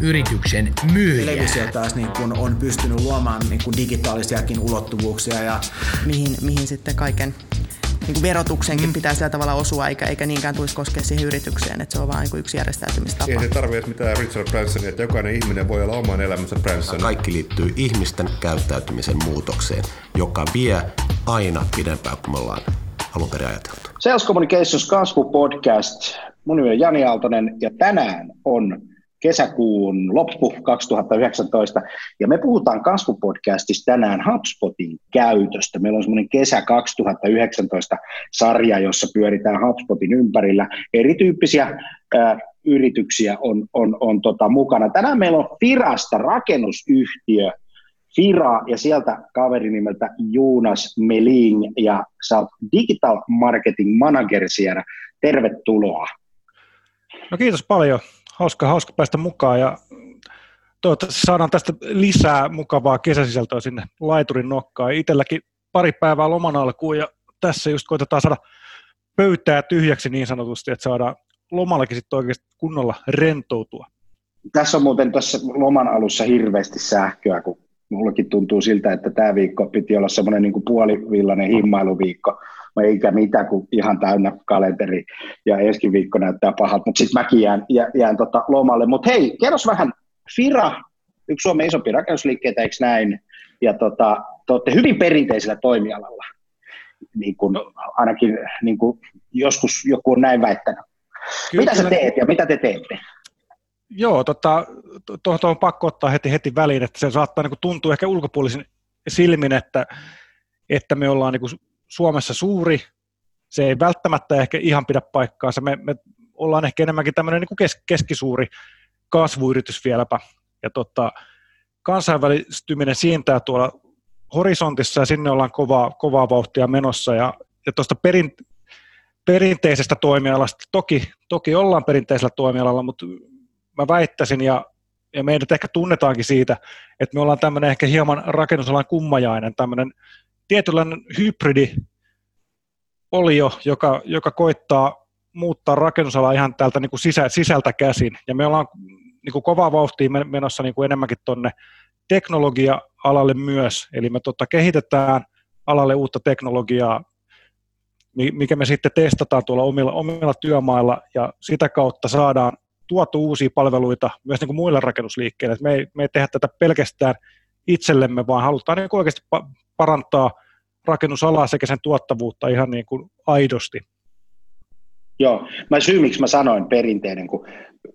yrityksen myyjää. Televisio taas niin kun on pystynyt luomaan niin kun digitaalisiakin ulottuvuuksia. Ja... Mihin, mihin sitten kaiken niin kuin verotuksenkin mm. pitää sillä tavalla osua, eikä, eikä niinkään tulisi koskea siihen yritykseen, että se on vain niin yksi järjestäytymistapa. Ei se tarvitse mitään Richard Bransonia, että jokainen ihminen voi olla oman elämänsä Branson. Kaikki liittyy ihmisten käyttäytymisen muutokseen, joka vie aina pidempään kuin me ollaan alun perin ajateltu. Sales Communications Kasvu Podcast. Mun nimi on Jani Aaltonen ja tänään on kesäkuun loppu 2019, ja me puhutaan kasvupodcastissa tänään HubSpotin käytöstä. Meillä on semmoinen kesä 2019 sarja, jossa pyöritään HubSpotin ympärillä. Erityyppisiä ää, yrityksiä on, on, on tota, mukana. Tänään meillä on Firasta rakennusyhtiö, Fira ja sieltä kaveri nimeltä Jonas Meling ja sä oot Digital Marketing Manager siellä. Tervetuloa. No kiitos paljon hauska, hauska päästä mukaan ja toivottavasti saadaan tästä lisää mukavaa kesäsisältöä sinne laiturin nokkaan. Itselläkin pari päivää loman alkuun ja tässä just koitetaan saada pöytää tyhjäksi niin sanotusti, että saadaan lomallakin sitten oikeasti kunnolla rentoutua. Tässä on muuten tuossa loman alussa hirveästi sähköä, kun mullekin tuntuu siltä, että tämä viikko piti olla semmoinen niin puolivillainen himmailuviikko, eikä mitä kuin ihan täynnä kalenteri, ja ensi viikko näyttää pahalta, mutta sitten mäkin jään, jään tota lomalle. Mutta hei, kerros vähän, Fira, yksi Suomen isompi rakennusliikkeitä, eikö näin, ja tota, te olette hyvin perinteisellä toimialalla, niin kuin, ainakin niin kuin joskus joku on näin väittänyt. Kyllä, mitä sä teet ja mitä te teette? Joo, tota, tuohon to, on pakko ottaa heti, heti väliin, että se saattaa niin tuntua ehkä ulkopuolisin silmin, että, että me ollaan niin kuin, Suomessa suuri, se ei välttämättä ehkä ihan pidä paikkaansa, me, me ollaan ehkä enemmänkin tämmöinen niin kes, keskisuuri kasvuyritys vieläpä, ja tota, kansainvälistyminen siintää tuolla horisontissa, ja sinne ollaan kovaa, kovaa vauhtia menossa, ja, ja tuosta perin, perinteisestä toimialasta, toki, toki ollaan perinteisellä toimialalla, mutta mä väittäisin, ja, ja meidät ehkä tunnetaankin siitä, että me ollaan tämmöinen ehkä hieman rakennusalan kummajainen, tämmöinen tietynlainen hybridi olio, joka, joka koittaa muuttaa rakennusalaa ihan täältä niin kuin sisä, sisältä käsin. Ja me ollaan niin kuin kovaa vauhtia menossa niin kuin enemmänkin tuonne teknologia-alalle myös. Eli me tota, kehitetään alalle uutta teknologiaa, mikä me sitten testataan tuolla omilla, omilla työmailla ja sitä kautta saadaan tuotu uusia palveluita myös niin kuin muille rakennusliikkeille. me ei, me ei tehdä tätä pelkästään itsellemme, vaan halutaan niin oikeasti parantaa rakennusalaa sekä sen tuottavuutta ihan niin kuin aidosti. Joo, mä syy miksi mä sanoin perinteinen, kun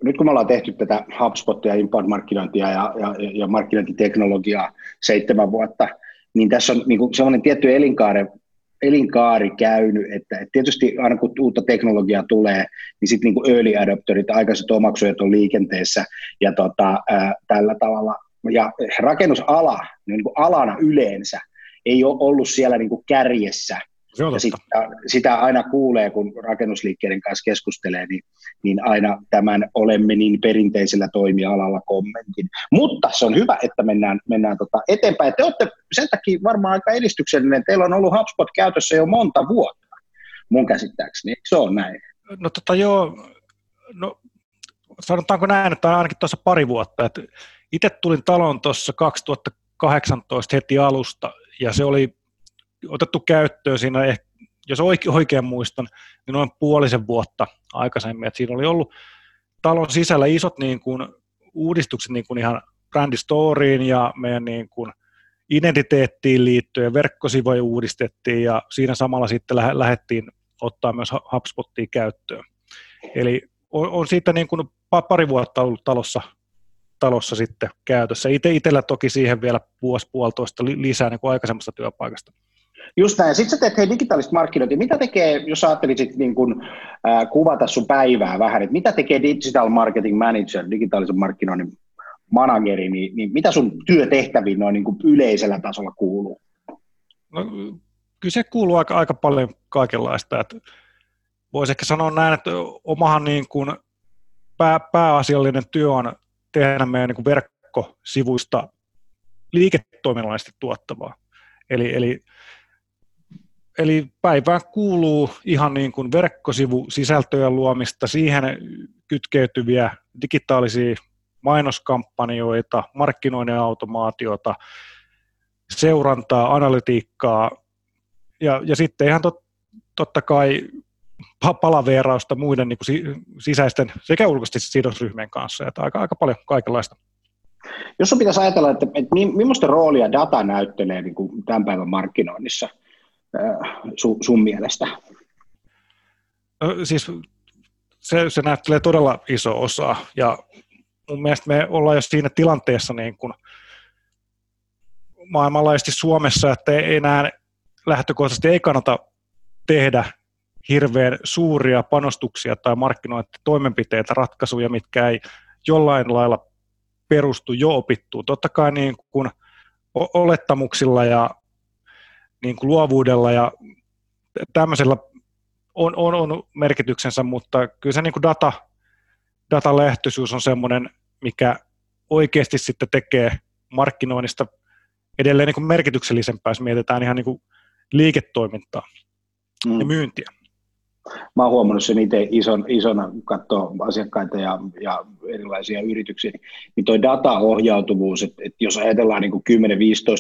nyt kun me ollaan tehty tätä HubSpotia, inbound-markkinointia ja, ja, ja markkinointiteknologiaa seitsemän vuotta, niin tässä on niin kuin sellainen tietty elinkaari, elinkaari käynyt, että, että tietysti aina kun uutta teknologiaa tulee, niin sitten niin early adopterit, aikaiset omaksujat on liikenteessä ja tota, ää, tällä tavalla. Ja rakennusala niin kuin alana yleensä ei ole ollut siellä niin kuin kärjessä. Se on ja sitä, sitä aina kuulee, kun rakennusliikkeiden kanssa keskustelee, niin, niin aina tämän olemme niin perinteisellä toimialalla kommentin. Mutta se on hyvä, että mennään, mennään tota eteenpäin. Te olette sen takia varmaan aika edistyksellinen. Teillä on ollut HubSpot käytössä jo monta vuotta, mun käsittääkseni. Eikö se ole näin? No tota joo, no sanotaanko näin, että ainakin tuossa pari vuotta. itse tulin talon tuossa 2018 heti alusta ja se oli otettu käyttöön siinä, ehkä, jos oikein, oikein muistan, niin noin puolisen vuotta aikaisemmin, että siinä oli ollut talon sisällä isot niin kuin, uudistukset niin kuin ihan brändistoriin ja meidän niin kuin identiteettiin liittyen, verkkosivuja uudistettiin ja siinä samalla sitten lähe, lähdettiin ottaa myös HubSpotia käyttöön. Eli on, on siitä niin kuin pari vuotta ollut talossa, talossa sitten käytössä. Itse itsellä toki siihen vielä vuosi puolitoista lisää niin kuin aikaisemmasta työpaikasta. Just näin. Sitten sä teet hei, digitaalista markkinointia. Mitä tekee, jos ajattelisit niin kun, äh, kuvata sun päivää vähän, että mitä tekee digital marketing manager, digitaalisen markkinoinnin manageri, niin, niin mitä sun työtehtäviin noin niin kuin yleisellä tasolla kuuluu? No, kyllä se kuuluu aika, aika paljon kaikenlaista. Että voisi ehkä sanoa näin, että omahan niin kuin pää, pääasiallinen työ on tehdä meidän niin verkkosivuista liiketoiminnallisesti tuottavaa. Eli, eli, eli päivään kuuluu ihan niin kuin verkkosivusisältöjen luomista, siihen kytkeytyviä digitaalisia mainoskampanjoita, markkinoinnin automaatiota, seurantaa, analytiikkaa ja, ja sitten ihan tot, totta kai palaveerausta muiden niin kuin sisäisten sekä ulkoisten sidosryhmien kanssa, että aika, aika paljon kaikenlaista. Jos sun pitäisi ajatella, että, että millaista roolia data näyttelee niin kuin tämän päivän markkinoinnissa sun, sun mielestä? Siis se, se näyttelee todella iso osa ja mun mielestä me ollaan jo siinä tilanteessa niin kuin maailmanlaajuisesti Suomessa, että ei enää lähtökohtaisesti ei kannata tehdä hirveän suuria panostuksia tai markkinointitoimenpiteitä, ratkaisuja, mitkä ei jollain lailla perustu jo opittuun. Totta kai niin kuin olettamuksilla ja niin kuin luovuudella ja tämmöisellä on, on, on merkityksensä, mutta kyllä se niin kuin data, datalähtöisyys on semmoinen, mikä oikeasti sitten tekee markkinoinnista edelleen niin kuin merkityksellisempää, jos mietitään ihan niin kuin liiketoimintaa mm. ja myyntiä mä oon huomannut sen itse ison, isona, katsoa asiakkaita ja, ja erilaisia yrityksiä, niin toi dataohjautuvuus, että, että jos ajatellaan niin 10-15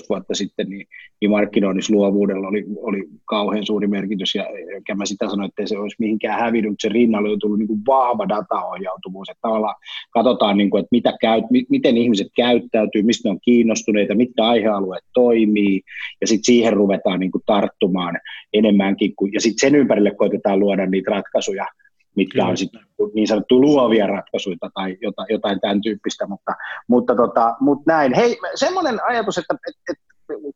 vuotta sitten, niin, niin markkinoinnissa luovuudella oli, oli kauhean suuri merkitys, ja enkä mä sitä sano, että se olisi mihinkään hävinnyt, se rinnalle on tullut niin kuin vahva dataohjautuvuus, että tavallaan katsotaan, niin kuin, että mitä käy, miten ihmiset käyttäytyy, mistä ne on kiinnostuneita, mitkä aihealueet toimii, ja sitten siihen ruvetaan niin kuin tarttumaan enemmänkin, kuin, ja sitten sen ympärille koitetaan luoda niitä ratkaisuja, mitkä on sitten niin sanottu luovia ratkaisuja tai jotain, jotain tämän tyyppistä, mutta, mutta, tota, mutta näin. Hei, semmoinen ajatus, että, että, että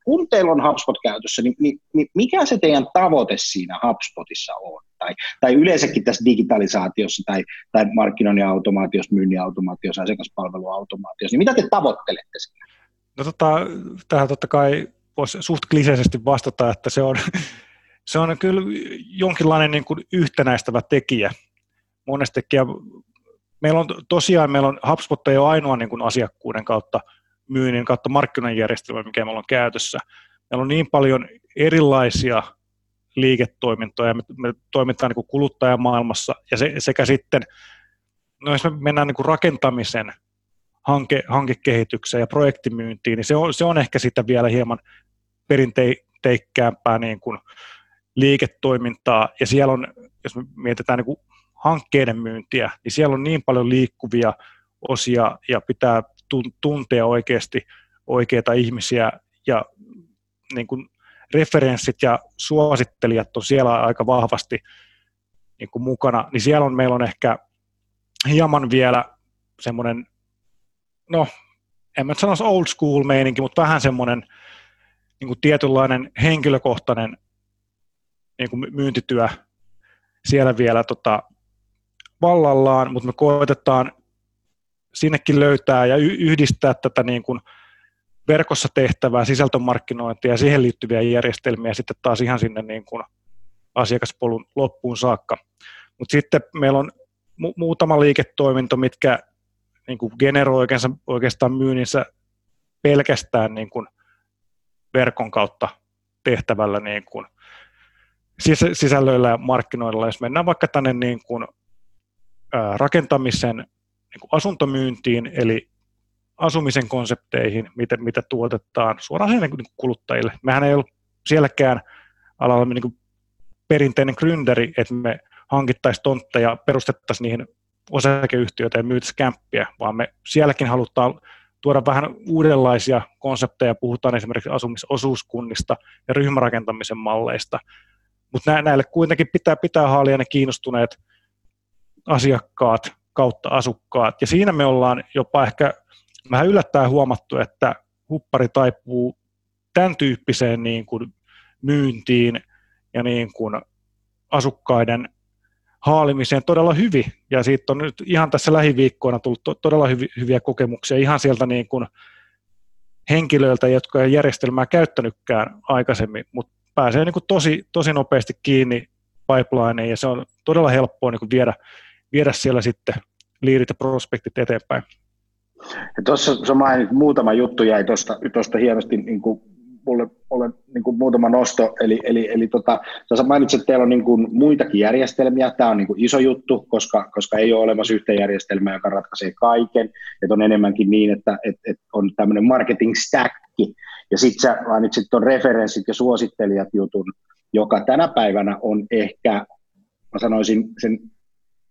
kun teillä on HubSpot käytössä, niin, niin, niin mikä se teidän tavoite siinä HubSpotissa on? Tai, tai yleensäkin tässä digitalisaatiossa tai, tai markkinoinnin automaatiossa, myynnin automaatiossa, asiakaspalveluautomaatiossa, niin mitä te tavoittelette siinä? No tota, tähän totta kai voisi suht kliseisesti vastata, että se on se on kyllä jonkinlainen niin kuin yhtenäistävä tekijä monestikin. Ja meillä on tosiaan, meillä on HubSpot ei ole ainoa niin kuin asiakkuuden kautta myynnin kautta markkinajärjestelmä, mikä meillä on käytössä. Meillä on niin paljon erilaisia liiketoimintoja, me, me toimitaan niin kuin kuluttajamaailmassa ja se, sekä sitten, no jos me mennään niin kuin rakentamisen hanke, hankekehitykseen ja projektimyyntiin, niin se on, se on ehkä sitä vielä hieman perinteikkäämpää niin kuin liiketoimintaa, ja siellä on, jos me mietitään niin kuin hankkeiden myyntiä, niin siellä on niin paljon liikkuvia osia, ja pitää tuntea oikeasti oikeita ihmisiä, ja niin kuin referenssit ja suosittelijat on siellä aika vahvasti niin kuin mukana, niin siellä on, meillä on ehkä hieman vielä semmoinen, no en mä sanoisi old school meininki, mutta vähän semmoinen niin kuin tietynlainen henkilökohtainen niin kuin myyntityö siellä vielä tota, vallallaan, mutta me koetetaan sinnekin löytää ja yhdistää tätä niin kuin verkossa tehtävää sisältömarkkinointia ja siihen liittyviä järjestelmiä sitten taas ihan sinne niin kuin asiakaspolun loppuun saakka. Mutta sitten meillä on mu- muutama liiketoiminto, mitkä niin kuin generoi oikeastaan myynnissä pelkästään niin kuin verkon kautta tehtävällä niin kuin sisällöillä ja markkinoilla, jos mennään vaikka tänne niin kuin, rakentamisen niin kuin asuntomyyntiin, eli asumisen konsepteihin, mitä, mitä tuotetaan suoraan niin kuin kuluttajille. Mehän ei ollut sielläkään alalla niin kuin perinteinen gründeri, että me hankittaisiin tontteja, perustettaisiin niihin osakeyhtiöitä ja myytäisiin kämppiä, vaan me sielläkin halutaan tuoda vähän uudenlaisia konsepteja, puhutaan esimerkiksi asumisosuuskunnista ja ryhmärakentamisen malleista, mutta näille kuitenkin pitää, pitää haalia ne kiinnostuneet asiakkaat kautta asukkaat, ja siinä me ollaan jopa ehkä vähän yllättäen huomattu, että huppari taipuu tämän tyyppiseen niin kuin myyntiin ja niin kuin asukkaiden haalimiseen todella hyvin. Ja siitä on nyt ihan tässä lähiviikkoina tullut to- todella hyvi, hyviä kokemuksia ihan sieltä niin kuin henkilöiltä, jotka ei järjestelmää käyttänytkään aikaisemmin, mutta pääsee niin kuin tosi, tosi nopeasti kiinni pipelineen ja se on todella helppoa niin kuin viedä, viedä siellä sitten liidit ja prospektit eteenpäin. Tuossa sä mainit, muutama juttu jäi tuosta hienosti niin kuin mulle, mulle niin kuin muutama nosto, eli, eli, eli tota, sä mainitsit, että teillä on niin kuin muitakin järjestelmiä, tämä on niin kuin iso juttu, koska, koska ei ole olemassa yhtä järjestelmää, joka ratkaisee kaiken, että on enemmänkin niin, että, että, että on tämmöinen marketing stack, ja sitten sä mainitsit tuon referenssit ja suosittelijat jutun, joka tänä päivänä on ehkä, mä sanoisin, sen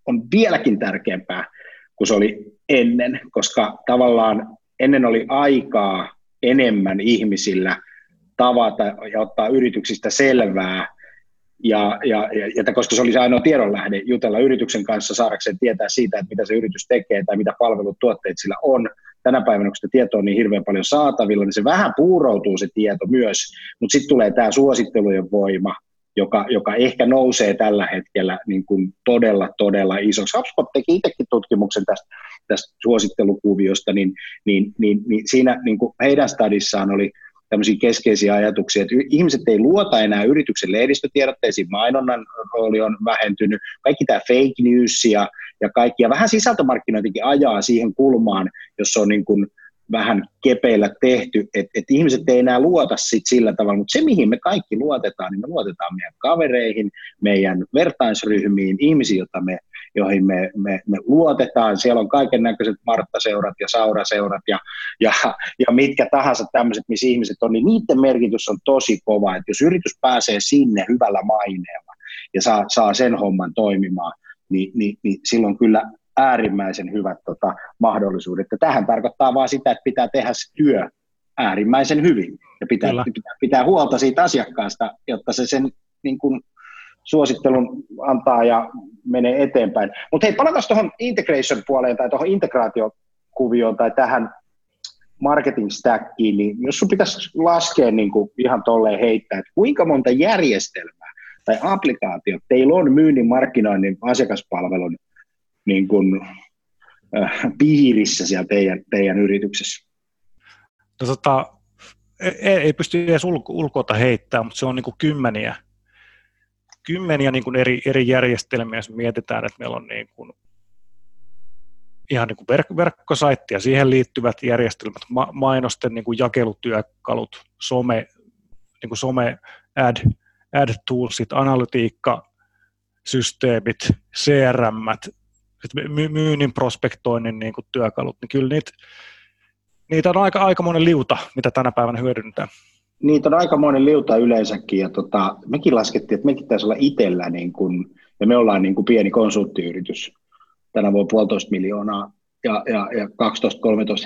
on vieläkin tärkeämpää kuin se oli ennen, koska tavallaan ennen oli aikaa enemmän ihmisillä tavata ja ottaa yrityksistä selvää, ja, ja, ja, koska se oli se ainoa tiedonlähde jutella yrityksen kanssa saadakseen tietää siitä, että mitä se yritys tekee tai mitä palvelut, tuotteet sillä on. Tänä päivänä, kun sitä tietoa on niin hirveän paljon saatavilla, niin se vähän puuroutuu se tieto myös, mutta sitten tulee tämä suosittelujen voima, joka, joka ehkä nousee tällä hetkellä niin kuin todella, todella isoksi. HubSpot teki itsekin tutkimuksen tästä, tästä suosittelukuviosta, niin, niin, niin, niin siinä niin kuin heidän stadissaan oli tämmöisiä keskeisiä ajatuksia, että ihmiset ei luota enää yrityksen lehdistötiedotteisiin, mainonnan rooli on vähentynyt, kaikki tämä fake news ja, ja kaikki, ja vähän sisältömarkkinointikin ajaa siihen kulmaan, jossa on niin kuin vähän kepeillä tehty, että et ihmiset ei enää luota sit sillä tavalla, mutta se mihin me kaikki luotetaan, niin me luotetaan meidän kavereihin, meidän vertaisryhmiin, ihmisiin, joita me joihin me, me, me luotetaan. Siellä on kaiken näköiset Martta-seurat ja Saura-seurat ja, ja, ja mitkä tahansa tämmöiset, missä ihmiset on, niin niiden merkitys on tosi kova. Että jos yritys pääsee sinne hyvällä maineella ja saa, saa sen homman toimimaan, niin, niin, niin silloin kyllä äärimmäisen hyvät tota, mahdollisuudet. Ja tähän tarkoittaa vain sitä, että pitää tehdä se työ äärimmäisen hyvin ja pitää, pitää, pitää huolta siitä asiakkaasta, jotta se sen niin kuin, suosittelun antaa ja menee eteenpäin. Mutta hei, palataan tuohon integration puoleen tai tuohon integraatiokuvioon tai tähän marketing stackiin, niin jos sun pitäisi laskea niin kuin ihan tolleen heittää, että kuinka monta järjestelmää tai applikaatiot teillä on myynnin, markkinoinnin, asiakaspalvelun niin kuin, äh, piirissä siellä teidän, teidän yrityksessä? No, tota, ei, ei pysty edes ulko, heittämään, mutta se on niin kuin kymmeniä kymmeniä niin kuin eri, eri järjestelmiä, jos mietitään, että meillä on niin kuin ihan niin kuin verk- verkkosaitti ja siihen liittyvät järjestelmät, ma- mainosten niin kuin jakelutyökalut, some, niin kuin some ad, ad toolsit, analytiikka, systeemit, CRM, my- myynnin prospektoinnin niin kuin työkalut, niin kyllä niitä, niitä on aika, aika monen liuta, mitä tänä päivänä hyödynnetään niitä on aika monen liuta yleensäkin, ja tota, mekin laskettiin, että mekin taisi olla itsellä, niin kun, ja me ollaan niin kuin pieni konsulttiyritys, tänä vuonna puolitoista miljoonaa, ja, ja, ja 12-13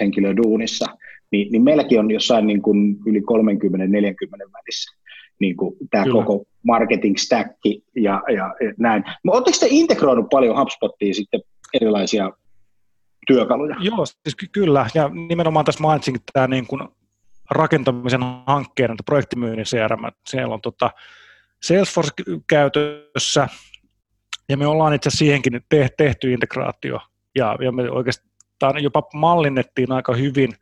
henkilöä duunissa, niin, niin meilläkin on jossain niin kuin yli 30-40 välissä niin kuin tämä Kyllä. koko marketing stack ja, ja, ja näin. Oletteko te integroinut paljon HubSpottiin sitten erilaisia työkaluja? Joo, siis ky- kyllä, ja nimenomaan tässä mainitsin tämä niin kuin rakentamisen hankkeen, projektimyynnin CRM. Siellä on tota Salesforce käytössä, ja me ollaan itse siihenkin tehty integraatio, ja, ja me oikeastaan jopa mallinnettiin aika hyvin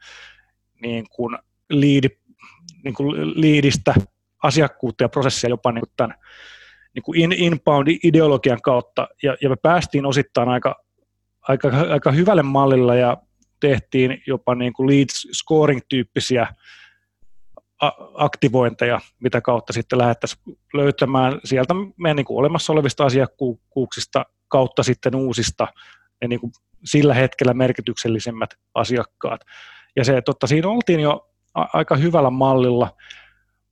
niin kuin liidi, niin kuin liidistä asiakkuutta ja prosessia jopa niin kuin tämän niin kuin inbound-ideologian kautta, ja, ja me päästiin osittain aika, aika, aika hyvälle mallilla, ja tehtiin jopa niin kuin lead scoring-tyyppisiä aktivointeja, mitä kautta sitten lähdettäisiin löytämään sieltä meidän niin kuin olemassa olevista asiakkuuksista kautta sitten uusista ne niin kuin sillä hetkellä merkityksellisimmät asiakkaat. Ja se, totta, siinä oltiin jo aika hyvällä mallilla,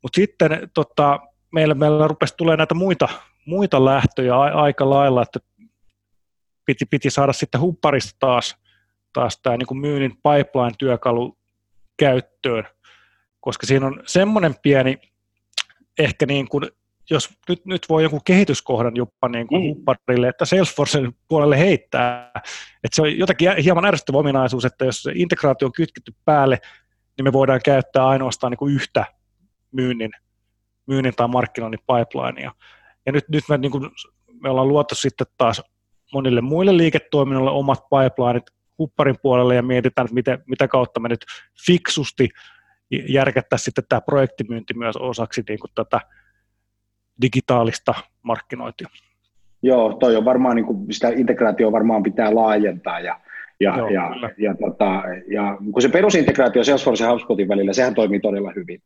mutta sitten totta, meillä, meillä rupesi tulee näitä muita, muita lähtöjä aika lailla, että piti, piti saada sitten hupparista taas taas tämä niin myynnin pipeline-työkalu käyttöön, koska siinä on semmoinen pieni, ehkä niin kuin, jos nyt, nyt voi joku kehityskohdan jopa niin kuin mm. hupparille, että Salesforcen puolelle heittää, että se on jotakin hieman ärsyttävä ominaisuus, että jos se integraatio on kytketty päälle, niin me voidaan käyttää ainoastaan niin kuin yhtä myynnin, myynnin tai markkinoinnin pipelinea. Ja nyt, nyt me, niin kuin, me ollaan luotu sitten taas monille muille liiketoiminnoille omat pipelineit hupparin puolelle ja mietitään, että miten, mitä kautta me nyt fiksusti järkettäisiin sitten tämä projektimyynti myös osaksi niin kuin tätä digitaalista markkinointia. Joo, toi on varmaan, niin kuin, sitä integraatio varmaan pitää laajentaa ja, ja, Joo, ja, ja, tota, ja kun se perusintegraatio Salesforce ja HubSpotin välillä, sehän toimii todella hyvin.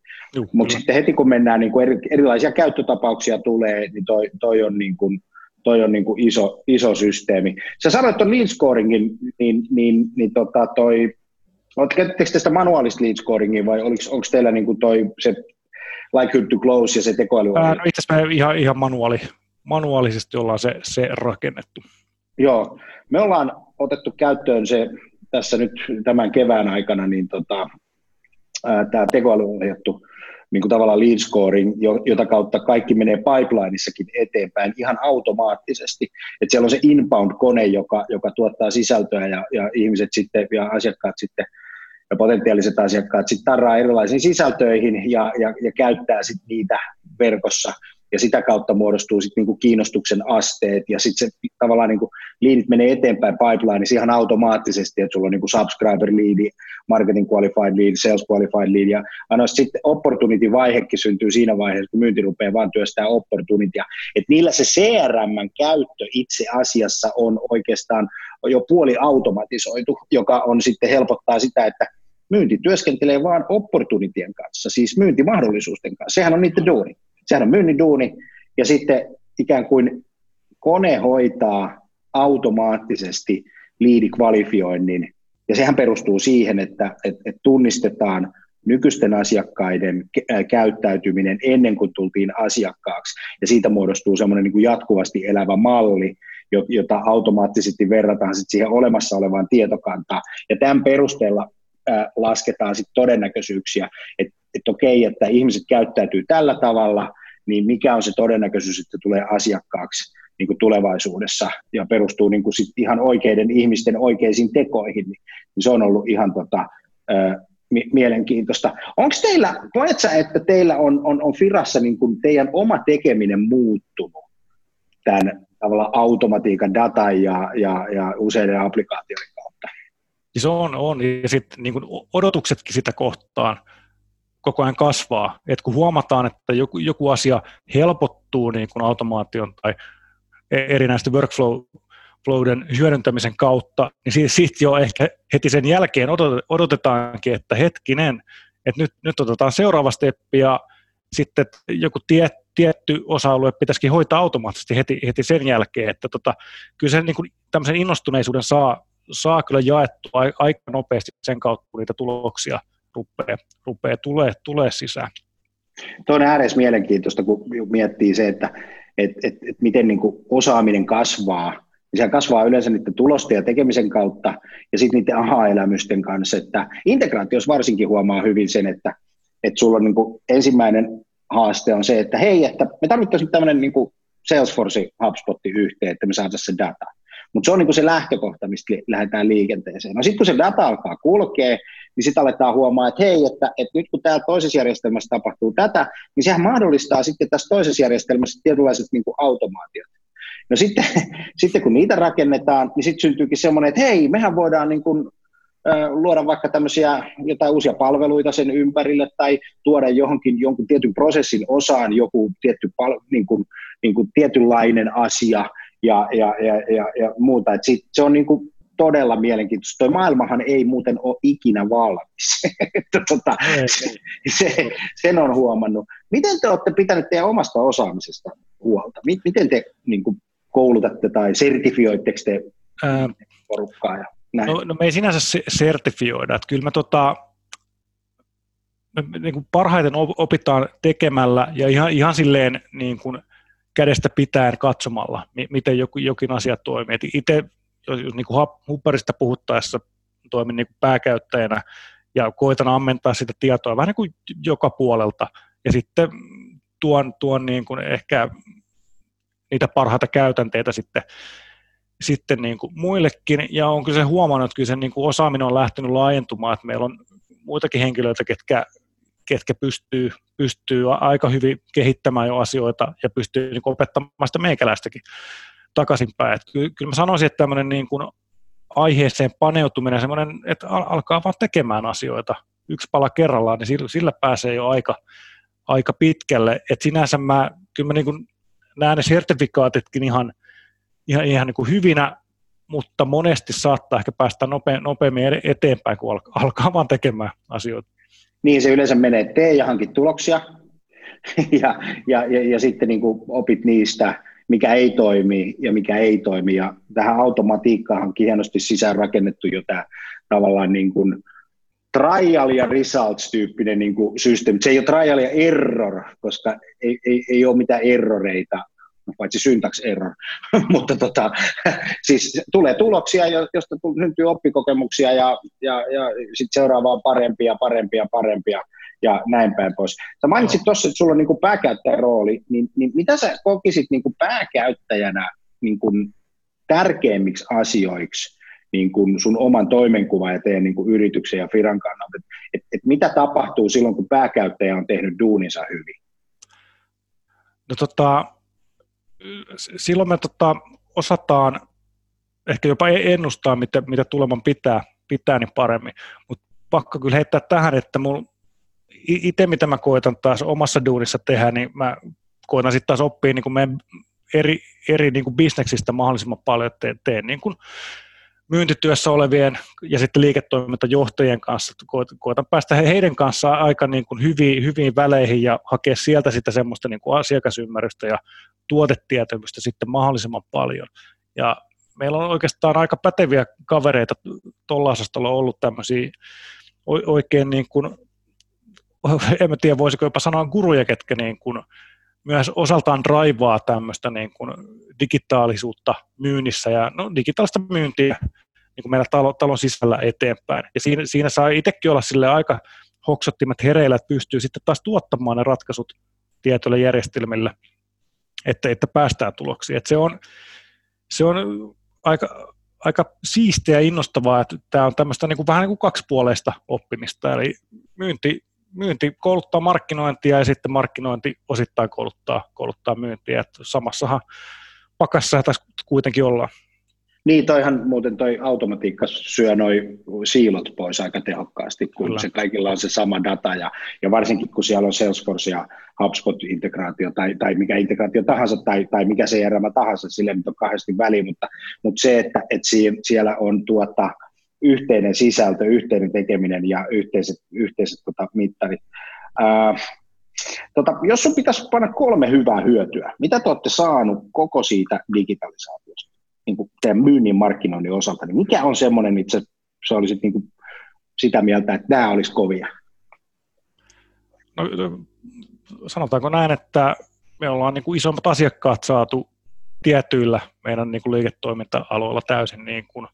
Mutta sitten heti kun mennään, niin kuin eri, erilaisia käyttötapauksia tulee, niin toi, toi on, niin kuin, toi on niin kuin iso, iso systeemi. Sä sanoit tuon lead scoringin, niin, niin, niin tota toi, käytettekö tästä manuaalista lead scoringia vai onko teillä niin kuin toi se likelihood to close ja se tekoäly? Ää, no itse asiassa me ihan, ihan manuaali, manuaalisesti ollaan se, se rakennettu. Joo, me ollaan otettu käyttöön se tässä nyt tämän kevään aikana, niin tota, tämä tekoälyohjattu niin kuin tavallaan lead scoring, jota kautta kaikki menee pipelineissakin eteenpäin ihan automaattisesti. että siellä on se inbound-kone, joka, joka tuottaa sisältöä ja, ja ihmiset sitten ja asiakkaat sitten ja potentiaaliset asiakkaat sitten tarraa erilaisiin sisältöihin ja, ja, ja käyttää sitten niitä verkossa ja sitä kautta muodostuu sitten niinku kiinnostuksen asteet, ja sitten se tavallaan niinku liidit menee eteenpäin pipelineissa ihan automaattisesti, että sulla on niinku subscriber lead, marketing qualified lead, sales qualified lead, ja aina sitten opportunity-vaihekin syntyy siinä vaiheessa, kun myynti rupeaa vaan työstää opportunitya, että niillä se CRM-käyttö itse asiassa on oikeastaan jo puoli automatisoitu, joka on sitten helpottaa sitä, että myynti työskentelee vaan opportunitien kanssa, siis myyntimahdollisuusten kanssa. Sehän on niiden duuni. Sehän on myynnin duuni, ja sitten ikään kuin kone hoitaa automaattisesti liidikvalifioinnin, ja sehän perustuu siihen, että, että, että tunnistetaan nykyisten asiakkaiden käyttäytyminen ennen kuin tultiin asiakkaaksi, ja siitä muodostuu semmoinen niin jatkuvasti elävä malli, jota automaattisesti verrataan sit siihen olemassa olevaan tietokantaan, ja tämän perusteella lasketaan sit todennäköisyyksiä, että että okei, että ihmiset käyttäytyy tällä tavalla, niin mikä on se todennäköisyys, että tulee asiakkaaksi niin kuin tulevaisuudessa ja perustuu niin kuin sit ihan oikeiden ihmisten oikeisiin tekoihin, niin, se on ollut ihan tota, ö, mielenkiintoista. Onko teillä, koet sä, että teillä on, on, on Firassa niin kuin teidän oma tekeminen muuttunut tämän tavalla automatiikan datan ja, ja, ja useiden applikaatioiden kautta? Se on, on. ja sitten niin odotuksetkin sitä kohtaan koko ajan kasvaa. Et kun huomataan, että joku, joku asia helpottuu niin kuin automaation tai e-, erinäisten workflowden hyödyntämisen kautta, niin sitten jo ehkä heti sen jälkeen odotetaankin, että hetkinen, että nyt, nyt otetaan seuraava steppi ja sitten joku tie, tietty osa-alue pitäisikin hoitaa automaattisesti heti, heti sen jälkeen, että tota, kyllä se niin kuin tämmöisen innostuneisuuden saa, saa kyllä jaettua aika nopeasti sen kautta, kun niitä tuloksia – rupeaa, rupeaa tulee, tulee sisään. Tuo on ääres mielenkiintoista, kun miettii se, että et, et, et miten niin osaaminen kasvaa. Niin sehän kasvaa yleensä niiden tulosten ja tekemisen kautta ja sitten niiden aha-elämysten kanssa. Että integraatiossa varsinkin huomaa hyvin sen, että, että sulla on niin ensimmäinen haaste on se, että hei, että me tarvittaisiin tämmöinen niin Salesforce HubSpotti yhteen, että me saataisiin se data. Mutta se on niin se lähtökohta, mistä lähdetään liikenteeseen. No sitten kun se data alkaa kulkea, niin sitten aletaan huomaa, että hei, että, että nyt kun täällä toisessa järjestelmässä tapahtuu tätä, niin sehän mahdollistaa sitten tässä toisessa järjestelmässä tietynlaiset niin kuin automaatiot. No sitten, sitten kun niitä rakennetaan, niin sitten syntyykin semmoinen, että hei, mehän voidaan niin kuin, luoda vaikka tämmöisiä jotain uusia palveluita sen ympärille tai tuoda johonkin jonkun tietyn prosessin osaan joku tietty pal- niin kuin, niin kuin tietynlainen asia ja, ja, ja, ja, ja muuta. Et sit, se on niin kuin todella mielenkiintoista. Tuo maailmahan ei muuten ole ikinä valmis. tota, se, se, sen on huomannut. Miten te olette pitäneet teidän omasta osaamisesta huolta? Miten te niin kuin, koulutatte tai sertifioitteko te Ää, porukkaa? Ja näin? No, no me ei sinänsä sertifioida. Että kyllä me tota, me, niin kuin parhaiten opitaan tekemällä ja ihan, ihan silleen niin kuin kädestä pitäen katsomalla, miten joku, jokin asia toimii. Itse jos niin kuin puhuttaessa toimin niin pääkäyttäjänä ja koitan ammentaa sitä tietoa vähän niin kuin joka puolelta. Ja sitten tuon, tuon niin kuin ehkä niitä parhaita käytänteitä sitten, sitten niin kuin muillekin, ja on kyllä se huomannut, että kyllä se niin kuin osaaminen on lähtenyt laajentumaan, että meillä on muitakin henkilöitä, ketkä, ketkä pystyy, pystyy aika hyvin kehittämään jo asioita ja pystyy niin opettamaan sitä meikäläistäkin takaisinpäin. Kyllä, kyllä mä sanoisin, että tämmöinen niin kuin aiheeseen paneutuminen, semmoinen, että alkaa vaan tekemään asioita yksi pala kerrallaan, niin sillä, sillä pääsee jo aika, aika pitkälle. Et sinänsä mä, kyllä mä niin kuin näen ne sertifikaatitkin ihan, ihan, ihan niin kuin hyvinä, mutta monesti saattaa ehkä päästä nope, nopeammin eteenpäin, kun alkaa, alkaa vaan tekemään asioita. Niin se yleensä menee, tee ja hankit tuloksia, ja, ja, ja, ja sitten niin kuin opit niistä, mikä ei toimi ja mikä ei toimi. Ja tähän automatiikkaan on hienosti sisään rakennettu jo tämä tavallaan niin kuin, trial ja results-tyyppinen niin kuin systeemi. Se ei ole trial ja error, koska ei, ei, ei ole mitään erroreita, paitsi syntax error, mutta tota, siis tulee tuloksia, josta syntyy oppikokemuksia ja, ja, ja sitten seuraava on parempia, parempia, parempia ja näin päin pois. Sä mainitsit tuossa, että sulla on niin pääkäyttäjän rooli, niin, niin mitä sä kokisit niin pääkäyttäjänä niin kuin tärkeimmiksi asioiksi niin kuin sun oman toimenkuvan ja teidän niin kuin yrityksen ja firan kannalta. Et, et, et mitä tapahtuu silloin, kun pääkäyttäjä on tehnyt duuninsa hyvin? No tota, silloin me tota, osataan ehkä jopa ennustaa, mitä, mitä tuleman pitää, pitää niin paremmin. Mutta pakko kyllä heittää tähän, että itse mitä mä koitan taas omassa duunissa tehdä, niin mä koitan sitten taas oppia niin meidän eri, eri niin kuin bisneksistä mahdollisimman paljon, että teen, niin kuin myyntityössä olevien ja sitten liiketoimintajohtajien kanssa, koitan päästä heidän kanssaan aika niin kuin hyviin, hyviin väleihin ja hakea sieltä sitten semmoista niin kuin asiakasymmärrystä ja tuotetietämystä sitten mahdollisimman paljon. Ja meillä on oikeastaan aika päteviä kavereita tuolla osastolla ollut tämmöisiä oikein niin kuin, en mä tiedä voisiko jopa sanoa guruja, ketkä niin kuin myös osaltaan draivaa tämmöistä niin kuin digitaalisuutta myynnissä ja no, digitaalista myyntiä niin kuin meillä talo, talon sisällä eteenpäin. Ja siinä, siinä saa itsekin olla sille aika hoksottimet hereillä, että pystyy sitten taas tuottamaan ne ratkaisut tietyille järjestelmille, että, että päästään tuloksiin. Että se on, se on aika, aika siistiä ja innostavaa, että tämä on tämmöistä niin kuin, vähän niin kuin kaksipuoleista oppimista, eli myynti, myynti kouluttaa markkinointia ja sitten markkinointi osittain kouluttaa, kouluttaa myyntiä. Että samassahan pakassa tässä kuitenkin ollaan. Niin, toihan muuten toi automatiikka syö noin siilot pois aika tehokkaasti, kun Kyllä. se kaikilla on se sama data, ja, ja varsinkin kun siellä on Salesforce ja HubSpot-integraatio tai, tai mikä integraatio tahansa, tai, tai mikä se järjestelmä tahansa, sille nyt on kahdesti väliä, mutta, mutta se, että, että siellä on tuota, yhteinen sisältö, yhteinen tekeminen ja yhteiset, yhteiset tota, mittarit. Ää, tota, jos sun pitäisi panna kolme hyvää hyötyä, mitä te olette saanut koko siitä digitalisaatiosta niin kuin teidän myynnin markkinoinnin osalta, niin mikä on semmoinen, että se, se olisi niin kuin sitä mieltä, että nämä olisi kovia? No, sanotaanko näin, että me ollaan niin kuin isommat asiakkaat saatu tietyillä meidän niin kuin liiketoiminta-alueilla täysin niin kuin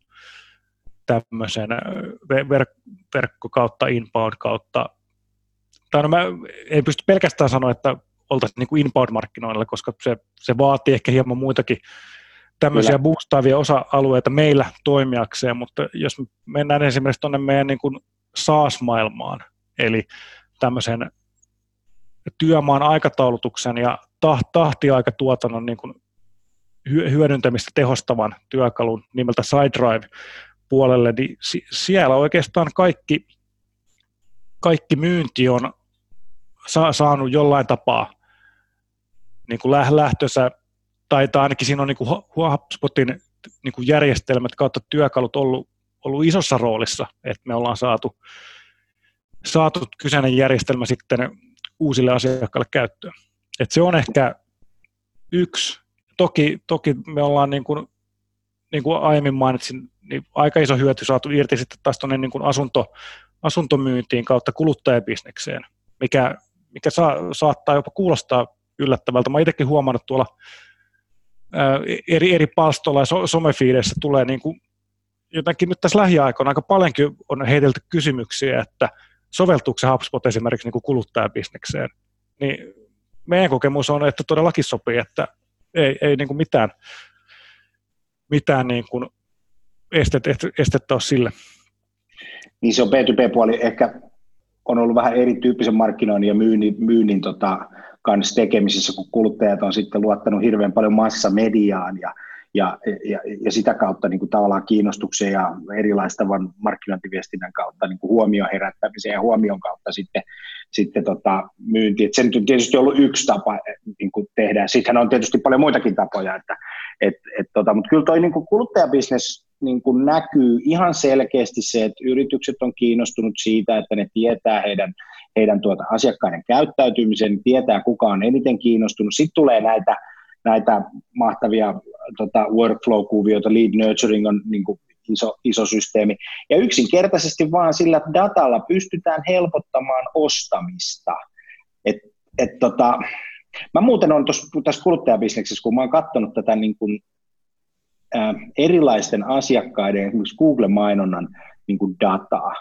tämmöisen ver- verkko kautta, inbound kautta. Tai no mä en pysty pelkästään sanoa, että oltaisiin niin inbound-markkinoilla, koska se, se vaatii ehkä hieman muitakin tämmöisiä Kyllä. boostaavia osa-alueita meillä toimijakseen, mutta jos mennään esimerkiksi tuonne meidän niin kuin SaaS-maailmaan, eli tämmöisen työmaan aikataulutuksen ja tahtiaikatuotannon niin kuin hyödyntämistä tehostavan työkalun nimeltä SideDrive puolelle, niin siellä oikeastaan kaikki, kaikki myynti on sa- saanut jollain tapaa niin kuin lähtössä, tai, tai ainakin siinä on niin HubSpotin niin kuin järjestelmät kautta työkalut ollut, ollut isossa roolissa, että me ollaan saatu, saatu kyseinen järjestelmä sitten uusille asiakkaille käyttöön. Et se on ehkä yksi. Toki, toki me ollaan niin kuin, niin kuin aiemmin mainitsin, niin aika iso hyöty saatu irti sitten taas tuonne niin kuin asunto, asuntomyyntiin kautta kuluttajabisnekseen, mikä, mikä saa, saattaa jopa kuulostaa yllättävältä. Mä itsekin huomannut tuolla eri, eri palstoilla ja so, somefiideissä tulee niin kuin jotenkin nyt tässä lähiaikoina aika paljonkin on heitelty kysymyksiä, että soveltuuko se HubSpot esimerkiksi niin kuluttajabisnekseen, niin meidän kokemus on, että todellakin sopii, että ei, ei niin kuin mitään, mitään niin kuin estet, estettä ole sille. Niin se on B2B-puoli ehkä on ollut vähän erityyppisen markkinoinnin ja myynnin, myynnin tota, kanssa tekemisissä, kun kuluttajat on sitten luottanut hirveän paljon massamediaan ja, ja, ja, ja sitä kautta niin kuin tavallaan kiinnostuksen ja erilaistavan markkinointiviestinnän kautta niin kuin huomion herättämisen ja huomion kautta sitten, sitten tota, myynti. Et se nyt on tietysti ollut yksi tapa niin kuin tehdä. Sittenhän on tietysti paljon muitakin tapoja, että, et, et, tota, mutta kyllä toi niin kuluttajabisnes niin kuin näkyy ihan selkeästi se, että yritykset on kiinnostunut siitä, että ne tietää heidän, heidän tuota asiakkaiden käyttäytymisen, tietää kuka on eniten kiinnostunut. Sitten tulee näitä, näitä mahtavia tota, workflow-kuvioita, lead nurturing on niin kuin iso, iso systeemi. Ja yksinkertaisesti vaan sillä datalla pystytään helpottamaan ostamista. Et, et tota, mä muuten olen tässä kuluttajabisneksessä, kun mä oon katsonut tätä niin kuin erilaisten asiakkaiden, esimerkiksi Google-mainonnan niin kuin dataa.